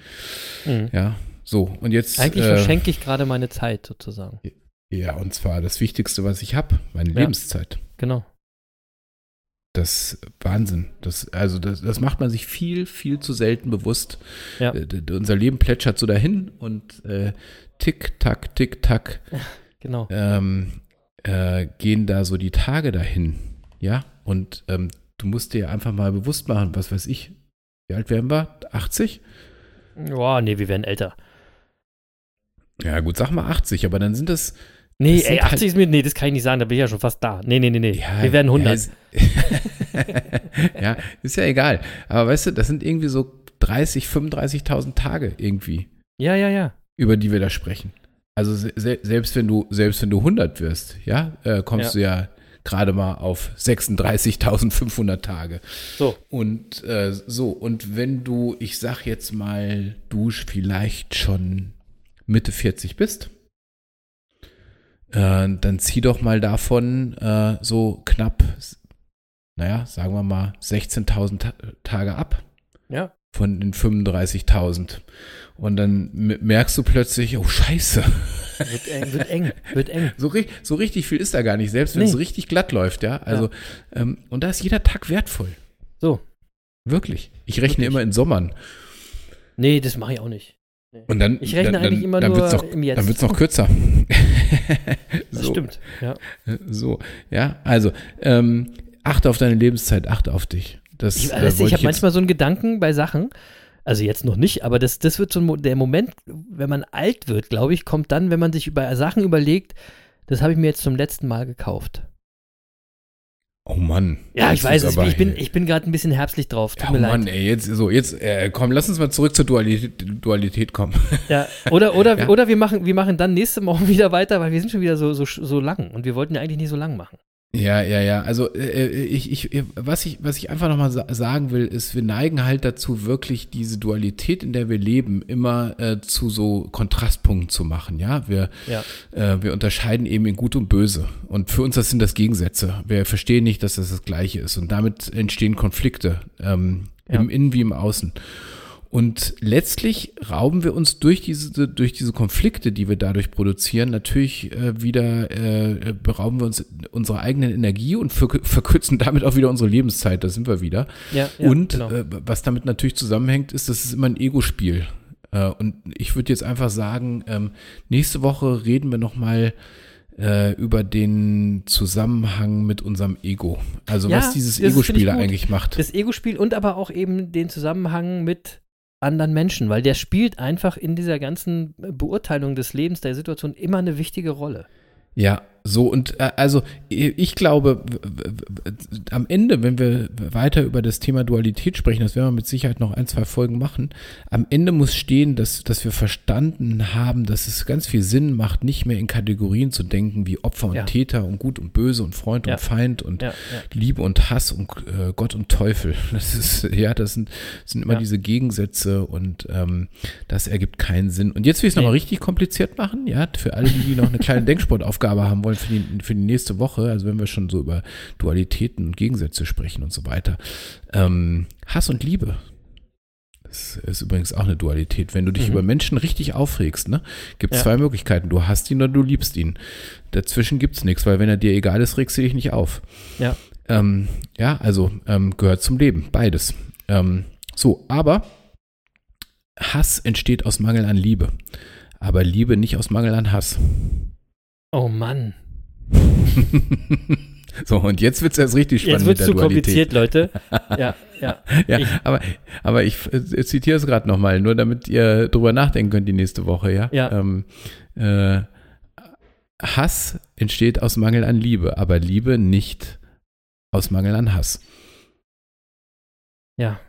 Mhm. Ja, so, und jetzt. Eigentlich äh, verschenke ich gerade meine Zeit sozusagen. Ja, und zwar das Wichtigste, was ich habe, meine ja, Lebenszeit. Genau. Das Wahnsinn. Das, also das, das macht man sich viel, viel zu selten bewusst. Ja. Äh, unser Leben plätschert so dahin und äh, tick, tack, tick, tack. Genau. Ähm, äh, gehen da so die Tage dahin. Ja, und ähm, du musst dir einfach mal bewusst machen, was weiß ich. Wie alt werden wir? 80? Boah, nee, wir werden älter. Ja, gut, sag mal 80, aber dann sind das Nee, ey, 80 halt ist mir, nee, das kann ich nicht sagen, da bin ich ja schon fast da. Nee, nee, nee, nee. Ja, Wir werden 100. Ja ist, ja, ist ja egal. Aber weißt du, das sind irgendwie so 30, 35.000 Tage irgendwie. Ja, ja, ja. Über die wir da sprechen. Also se selbst wenn du, selbst wenn du 100 wirst, ja, äh, kommst ja. du ja gerade mal auf 36.500 Tage. So. Und äh, so, und wenn du, ich sag jetzt mal, du vielleicht schon Mitte 40 bist, äh, dann zieh doch mal davon äh, so knapp, naja, sagen wir mal 16.000 Ta Tage ab. Ja. Von den 35.000. Und dann merkst du plötzlich, oh Scheiße. Wird eng, wird eng, wird eng. So, so richtig viel ist da gar nicht, selbst wenn nee. es richtig glatt läuft, ja. Also, ja. Ähm, und da ist jeder Tag wertvoll. So. Wirklich. Ich rechne Wirklich? immer in Sommern. Nee, das mache ich auch nicht. Und dann, ich rechne dann, eigentlich immer dann nur noch, im Jetzt. Dann wird es noch kürzer. das so. stimmt, ja. So, ja, also ähm, achte auf deine Lebenszeit, achte auf dich. Das, ich, äh, ich habe manchmal so einen Gedanken bei Sachen, also jetzt noch nicht, aber das, das wird so ein, der Moment, wenn man alt wird, glaube ich, kommt dann, wenn man sich über Sachen überlegt, das habe ich mir jetzt zum letzten Mal gekauft. Oh Mann. Ja, ich weiß es. Ich bin, ich bin gerade ein bisschen herbstlich drauf. Tut ja, mir oh leid. Mann, ey, jetzt, so, jetzt, äh, komm, lass uns mal zurück zur Dualität, Dualität kommen. Ja, oder, oder, ja. oder wir machen, wir machen dann nächste Woche wieder weiter, weil wir sind schon wieder so, so, so lang und wir wollten ja eigentlich nicht so lang machen. Ja, ja, ja. Also äh, äh ich, ich, was ich, was ich einfach nochmal sa sagen will, ist, wir neigen halt dazu, wirklich diese Dualität, in der wir leben, immer äh, zu so Kontrastpunkten zu machen. Ja, wir, ja. Äh, wir unterscheiden eben in Gut und Böse. Und für uns das sind das Gegensätze. Wir verstehen nicht, dass das das Gleiche ist. Und damit entstehen Konflikte ähm, ja. im Innen wie im Außen. Und letztlich rauben wir uns durch diese, durch diese Konflikte, die wir dadurch produzieren, natürlich äh, wieder, äh, berauben wir uns unserer eigenen Energie und ver verkürzen damit auch wieder unsere Lebenszeit. Da sind wir wieder. Ja, ja, und genau. äh, was damit natürlich zusammenhängt, ist, das ist immer ein Ego-Spiel. Äh, und ich würde jetzt einfach sagen, ähm, nächste Woche reden wir nochmal äh, über den Zusammenhang mit unserem Ego. Also ja, was dieses Ego-Spiel eigentlich macht. Das Ego-Spiel und aber auch eben den Zusammenhang mit anderen Menschen, weil der spielt einfach in dieser ganzen Beurteilung des Lebens, der Situation immer eine wichtige Rolle. Ja, so und äh, also ich glaube, am Ende, wenn wir weiter über das Thema Dualität sprechen, das werden wir mit Sicherheit noch ein, zwei Folgen machen, am Ende muss stehen, dass, dass wir verstanden haben, dass es ganz viel Sinn macht, nicht mehr in Kategorien zu denken wie Opfer und ja. Täter und Gut und Böse und Freund ja. und Feind und ja, Liebe und Hass und äh, Gott und Teufel. Das ist, ja, das sind, sind immer diese Gegensätze und ähm, das ergibt keinen Sinn. Und jetzt will ich es nee. nochmal richtig kompliziert machen, ja, für alle, die noch eine kleine Denksportaufgabe haben wollen wollen für die, für die nächste Woche, also wenn wir schon so über Dualitäten und Gegensätze sprechen und so weiter. Ähm, Hass und Liebe. Das ist übrigens auch eine Dualität. Wenn du dich mhm. über Menschen richtig aufregst, ne, gibt es ja. zwei Möglichkeiten. Du hast ihn oder du liebst ihn. Dazwischen gibt es nichts, weil wenn er dir egal ist, regst du dich nicht auf. Ja. Ähm, ja, also ähm, gehört zum Leben, beides. Ähm, so, aber Hass entsteht aus Mangel an Liebe. Aber Liebe nicht aus Mangel an Hass. Oh Mann. so, und jetzt wird es erst richtig spannend. Jetzt wird es zu kompliziert, Leute. Ja, ja. ja ich, aber, aber ich, ich zitiere es gerade nochmal, nur damit ihr drüber nachdenken könnt die nächste Woche, ja? Ja. Ähm, äh, Hass entsteht aus Mangel an Liebe, aber Liebe nicht aus Mangel an Hass. Ja.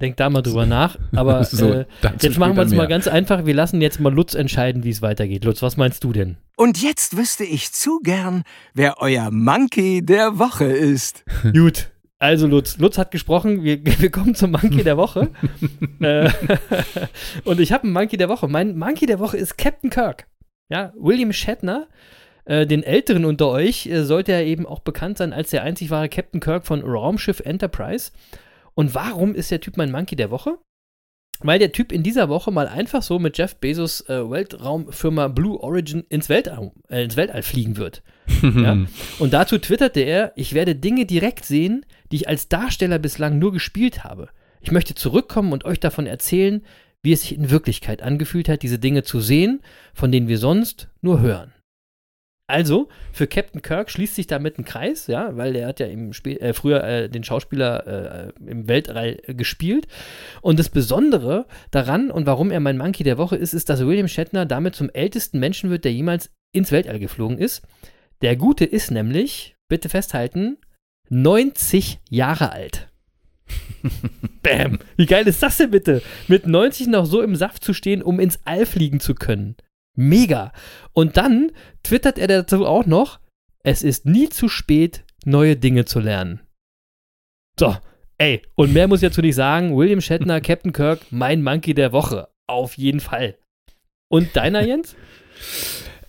Denk da mal drüber nach. Aber so, äh, jetzt machen wir es mal ganz einfach. Wir lassen jetzt mal Lutz entscheiden, wie es weitergeht. Lutz, was meinst du denn? Und jetzt wüsste ich zu gern, wer euer Monkey der Woche ist. Gut. Also Lutz, Lutz hat gesprochen, wir, wir kommen zum Monkey der Woche. Äh, und ich habe einen Monkey der Woche. Mein Monkey der Woche ist Captain Kirk. Ja, William Shatner, äh, den Älteren unter euch, äh, sollte er eben auch bekannt sein als der einzig wahre Captain Kirk von Raumschiff Enterprise. Und warum ist der Typ mein Monkey der Woche? weil der Typ in dieser Woche mal einfach so mit Jeff Bezos äh, Weltraumfirma Blue Origin ins Weltall, äh, ins Weltall fliegen wird. ja? Und dazu twitterte er, ich werde Dinge direkt sehen, die ich als Darsteller bislang nur gespielt habe. Ich möchte zurückkommen und euch davon erzählen, wie es sich in Wirklichkeit angefühlt hat, diese Dinge zu sehen, von denen wir sonst nur hören. Also, für Captain Kirk schließt sich damit ein Kreis, ja, weil er hat ja im Spiel, äh, früher äh, den Schauspieler äh, im Weltall gespielt. Und das Besondere daran und warum er mein Monkey der Woche ist, ist, dass William Shatner damit zum ältesten Menschen wird, der jemals ins Weltall geflogen ist. Der Gute ist nämlich, bitte festhalten, 90 Jahre alt. Bam! Wie geil ist das denn bitte? Mit 90 noch so im Saft zu stehen, um ins All fliegen zu können. Mega. Und dann twittert er dazu auch noch, es ist nie zu spät, neue Dinge zu lernen. So, ey, und mehr muss ich dazu nicht sagen. William Shatner, Captain Kirk, mein Monkey der Woche. Auf jeden Fall. Und deiner, Jens?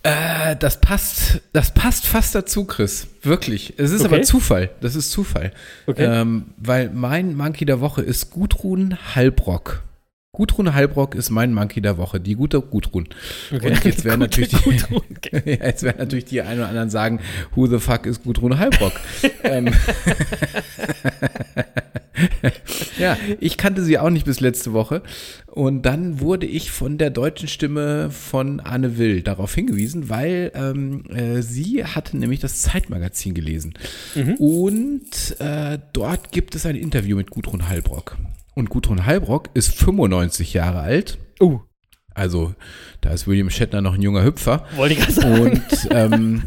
Äh, das passt, das passt fast dazu, Chris. Wirklich. Es ist okay. aber Zufall. Das ist Zufall. Okay. Ähm, weil mein Monkey der Woche ist Gudrun Halbrock. Gudrun Halbrock ist mein Monkey der Woche, die gute Gudrun. Okay. Und jetzt werden natürlich, die, okay. jetzt werden natürlich die einen oder anderen sagen, who the fuck ist Gudrun Halbrock? ähm, ja, ich kannte sie auch nicht bis letzte Woche. Und dann wurde ich von der deutschen Stimme von Anne Will darauf hingewiesen, weil ähm, äh, sie hatte nämlich das Zeitmagazin gelesen. Mhm. Und äh, dort gibt es ein Interview mit Gudrun Halbrock. Und Gudrun Halbrock ist 95 Jahre alt. Uh. Also, da ist William Shatner noch ein junger Hüpfer. Wollte ich gerade sagen. Und, ähm,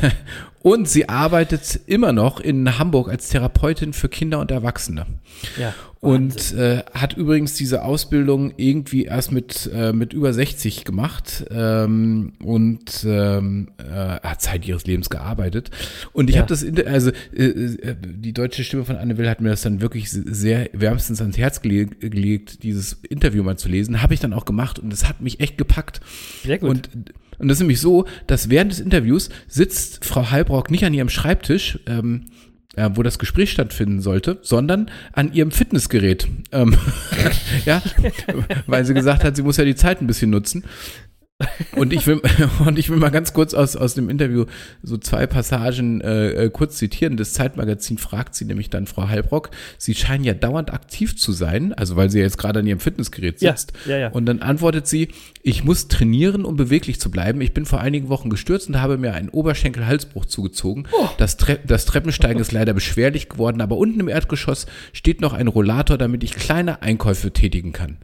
und sie arbeitet immer noch in Hamburg als Therapeutin für Kinder und Erwachsene. Ja. Und äh, hat übrigens diese Ausbildung irgendwie erst mit, äh, mit über 60 gemacht ähm, und ähm, äh, hat Zeit ihres Lebens gearbeitet. Und ich ja. habe das, also äh, äh, die deutsche Stimme von Anne Will hat mir das dann wirklich sehr wärmstens ans Herz gelegt, gelegt dieses Interview mal zu lesen. Habe ich dann auch gemacht und es hat mich echt gepackt. Sehr gut. Und und das ist nämlich so, dass während des Interviews sitzt Frau Halbrock nicht an ihrem Schreibtisch, ähm, äh, wo das Gespräch stattfinden sollte, sondern an ihrem Fitnessgerät. Ähm, ja, weil sie gesagt hat, sie muss ja die Zeit ein bisschen nutzen. Und ich will, und ich will mal ganz kurz aus, aus dem Interview so zwei Passagen äh, äh, kurz zitieren. Das Zeitmagazin fragt sie nämlich dann, Frau Halbrock, Sie scheinen ja dauernd aktiv zu sein, also weil sie jetzt gerade an ihrem Fitnessgerät sitzt. Ja, ja, ja. Und dann antwortet sie, ich muss trainieren, um beweglich zu bleiben. Ich bin vor einigen Wochen gestürzt und habe mir einen Oberschenkel-Halsbruch zugezogen. Oh. Das, Tre das Treppensteigen ist leider beschwerlich geworden, aber unten im Erdgeschoss steht noch ein Rollator, damit ich kleine Einkäufe tätigen kann.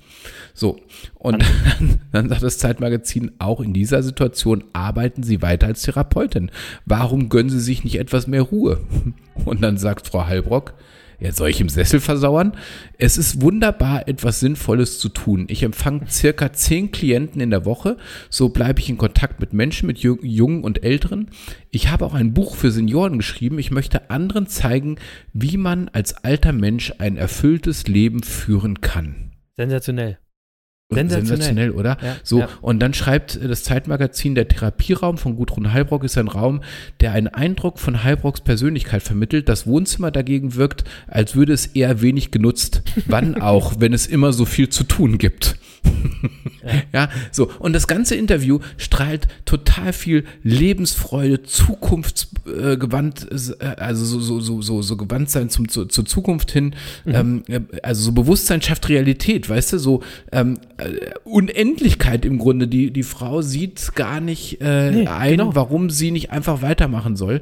So, und dann, dann sagt das Zeitmagazin, auch in dieser Situation arbeiten Sie weiter als Therapeutin. Warum gönnen Sie sich nicht etwas mehr Ruhe? Und dann sagt Frau Halbrock, ja, soll ich im Sessel versauern? Es ist wunderbar, etwas Sinnvolles zu tun. Ich empfange circa zehn Klienten in der Woche. So bleibe ich in Kontakt mit Menschen, mit Jungen und Älteren. Ich habe auch ein Buch für Senioren geschrieben. Ich möchte anderen zeigen, wie man als alter Mensch ein erfülltes Leben führen kann. Sensationell. Sensationell, Sensationell oder? Ja, so, ja. und dann schreibt äh, das Zeitmagazin, der Therapieraum von Gudrun Heilbrock ist ein Raum, der einen Eindruck von Heilbrocks Persönlichkeit vermittelt. Das Wohnzimmer dagegen wirkt, als würde es eher wenig genutzt. Wann auch, wenn es immer so viel zu tun gibt. Ja. so. Und das ganze Interview strahlt total viel Lebensfreude, zukunftsgewandt, äh, also so, so, so, so, so gewandt sein zum, zu, zur Zukunft hin. Mhm. Ähm, äh, also so Bewusstsein schafft Realität, weißt du, so ähm, äh, Unendlichkeit im Grunde. Die, die Frau sieht gar nicht äh, nee, ein, genau. warum sie nicht einfach weitermachen soll.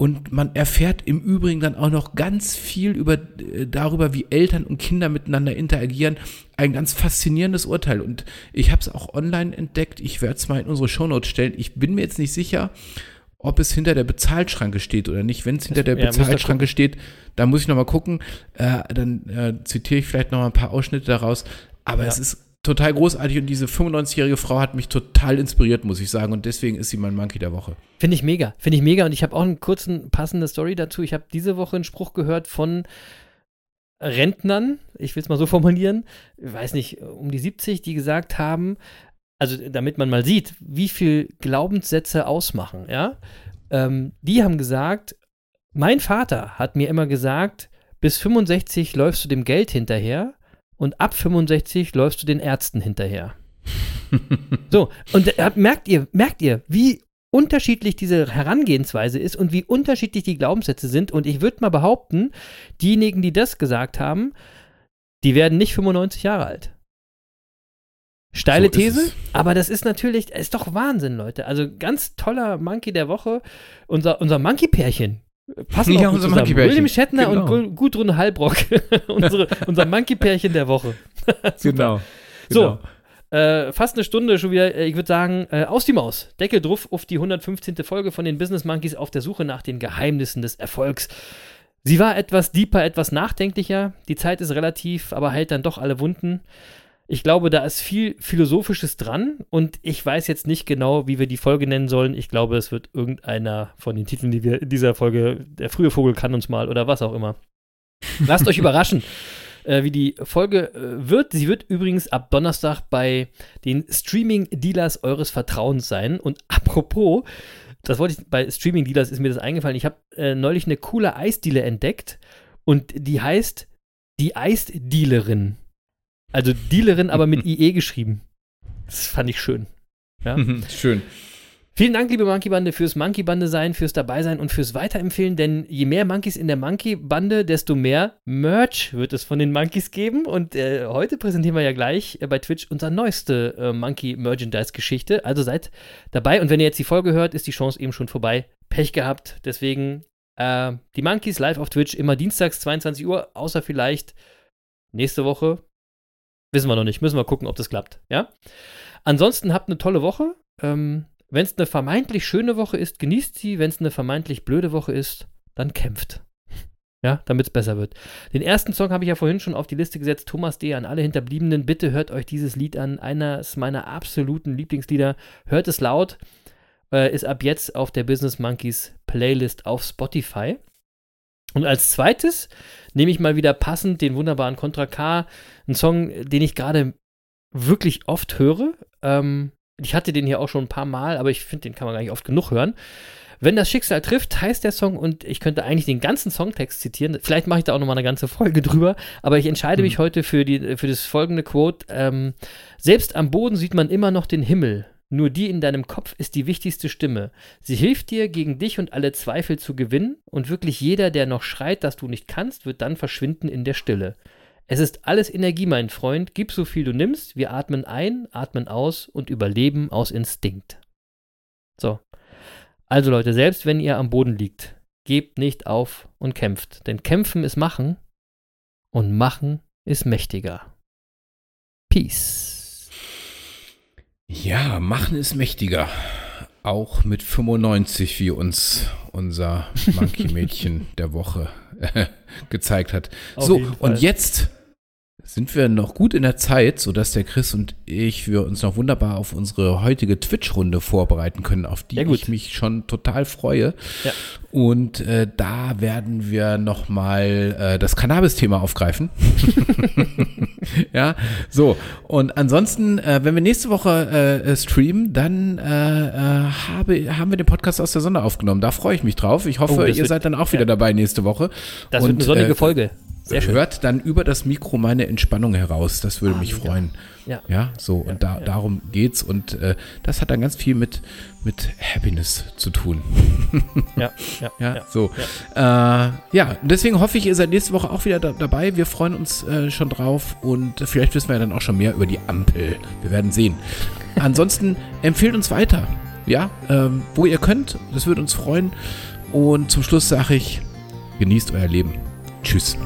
Und man erfährt im Übrigen dann auch noch ganz viel über, äh, darüber, wie Eltern und Kinder miteinander interagieren. Ein ganz faszinierendes Urteil. Und ich habe es auch online entdeckt. Ich werde es mal in unsere Shownotes stellen. Ich bin mir jetzt nicht sicher, ob es hinter der Bezahlschranke steht oder nicht. Wenn es hinter der ja, Bezahlschranke steht, dann muss ich nochmal gucken. Äh, dann äh, zitiere ich vielleicht noch mal ein paar Ausschnitte daraus. Aber ja. es ist total großartig und diese 95-jährige Frau hat mich total inspiriert, muss ich sagen. Und deswegen ist sie mein Monkey der Woche. Finde ich mega. Finde ich mega. Und ich habe auch einen kurzen passende Story dazu. Ich habe diese Woche einen Spruch gehört von Rentnern, ich will es mal so formulieren, ich weiß nicht, um die 70, die gesagt haben, also damit man mal sieht, wie viel Glaubenssätze ausmachen, ja, ähm, die haben gesagt, mein Vater hat mir immer gesagt, bis 65 läufst du dem Geld hinterher und ab 65 läufst du den Ärzten hinterher. so, und äh, merkt ihr, merkt ihr, wie unterschiedlich diese Herangehensweise ist und wie unterschiedlich die Glaubenssätze sind. Und ich würde mal behaupten, diejenigen, die das gesagt haben, die werden nicht 95 Jahre alt. Steile so These, aber das ist natürlich, ist doch Wahnsinn, Leute. Also ganz toller Monkey der Woche. Unser, unser Monkey-Pärchen. Passen ja, auch unser -Pärchen. William Shatner genau. und Gudrun Halbrock. Unsere, unser Monkey-Pärchen der Woche. genau. So, genau. Äh, fast eine Stunde schon wieder, äh, ich würde sagen, äh, aus die Maus. Deckel drauf auf die 115. Folge von den Business Monkeys auf der Suche nach den Geheimnissen des Erfolgs. Sie war etwas deeper, etwas nachdenklicher. Die Zeit ist relativ, aber hält dann doch alle Wunden. Ich glaube, da ist viel Philosophisches dran und ich weiß jetzt nicht genau, wie wir die Folge nennen sollen. Ich glaube, es wird irgendeiner von den Titeln, die wir in dieser Folge, der frühe Vogel kann uns mal oder was auch immer. Lasst euch überraschen äh, wie die Folge äh, wird. Sie wird übrigens ab Donnerstag bei den Streaming-Dealers eures Vertrauens sein. Und apropos, das wollte ich, bei Streaming-Dealers ist mir das eingefallen. Ich habe äh, neulich eine coole Eisdiele entdeckt und die heißt die Eisdealerin. Also Dealerin, aber mit IE geschrieben. Das fand ich schön. Ja? schön. Vielen Dank, liebe Monkey-Bande, fürs Monkey-Bande sein, fürs Dabeisein und fürs Weiterempfehlen, denn je mehr Monkeys in der Monkey-Bande, desto mehr Merch wird es von den Monkeys geben. Und äh, heute präsentieren wir ja gleich äh, bei Twitch unsere neueste äh, Monkey-Merchandise-Geschichte. Also seid dabei und wenn ihr jetzt die Folge hört, ist die Chance eben schon vorbei. Pech gehabt. Deswegen äh, die Monkeys live auf Twitch immer dienstags 22 Uhr, außer vielleicht nächste Woche. Wissen wir noch nicht. Müssen wir gucken, ob das klappt. Ja? Ansonsten habt eine tolle Woche. Ähm, wenn es eine vermeintlich schöne Woche ist, genießt sie. Wenn es eine vermeintlich blöde Woche ist, dann kämpft. Ja, damit es besser wird. Den ersten Song habe ich ja vorhin schon auf die Liste gesetzt. Thomas D. an alle Hinterbliebenen. Bitte hört euch dieses Lied an. Eines meiner absoluten Lieblingslieder. Hört es laut. Äh, ist ab jetzt auf der Business Monkeys Playlist auf Spotify. Und als zweites nehme ich mal wieder passend den wunderbaren Contra K. Einen Song, den ich gerade wirklich oft höre. Ähm, ich hatte den hier auch schon ein paar Mal, aber ich finde, den kann man gar nicht oft genug hören. Wenn das Schicksal trifft, heißt der Song, und ich könnte eigentlich den ganzen Songtext zitieren. Vielleicht mache ich da auch nochmal eine ganze Folge drüber, aber ich entscheide mhm. mich heute für, die, für das folgende Quote. Ähm, Selbst am Boden sieht man immer noch den Himmel. Nur die in deinem Kopf ist die wichtigste Stimme. Sie hilft dir, gegen dich und alle Zweifel zu gewinnen, und wirklich jeder, der noch schreit, dass du nicht kannst, wird dann verschwinden in der Stille. Es ist alles Energie, mein Freund. Gib so viel du nimmst. Wir atmen ein, atmen aus und überleben aus Instinkt. So. Also Leute, selbst wenn ihr am Boden liegt, gebt nicht auf und kämpft. Denn kämpfen ist machen und machen ist mächtiger. Peace. Ja, machen ist mächtiger. Auch mit 95, wie uns unser Monkey-Mädchen der Woche gezeigt hat. Auf so, und jetzt sind wir noch gut in der Zeit, sodass der Chris und ich wir uns noch wunderbar auf unsere heutige Twitch-Runde vorbereiten können, auf die ich mich schon total freue. Ja. Und äh, da werden wir nochmal äh, das Cannabis-Thema aufgreifen. ja, so. Und ansonsten, äh, wenn wir nächste Woche äh, streamen, dann äh, äh, habe, haben wir den Podcast aus der Sonne aufgenommen. Da freue ich mich drauf. Ich hoffe, oh, ihr wird, seid dann auch wieder ja. dabei nächste Woche. Das und, wird eine sonnige äh, Folge. Sehr schön. hört dann über das Mikro meine Entspannung heraus. Das würde ah, mich freuen. Ja. ja, so. Und da, darum geht's. Und äh, das hat dann ganz viel mit, mit Happiness zu tun. ja, ja, ja, so. Ja. Äh, ja, deswegen hoffe ich, ihr seid nächste Woche auch wieder da, dabei. Wir freuen uns äh, schon drauf und vielleicht wissen wir ja dann auch schon mehr über die Ampel. Wir werden sehen. Ansonsten empfehlt uns weiter. Ja, ähm, wo ihr könnt. Das würde uns freuen. Und zum Schluss sage ich, genießt euer Leben. Tschüss.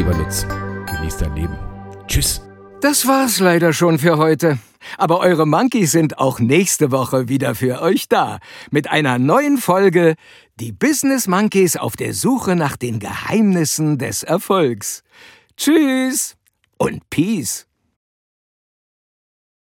Lieber nutzen. Genieß dein Leben. Tschüss. Das war's leider schon für heute. Aber eure Monkeys sind auch nächste Woche wieder für euch da. Mit einer neuen Folge Die Business Monkeys auf der Suche nach den Geheimnissen des Erfolgs. Tschüss und Peace.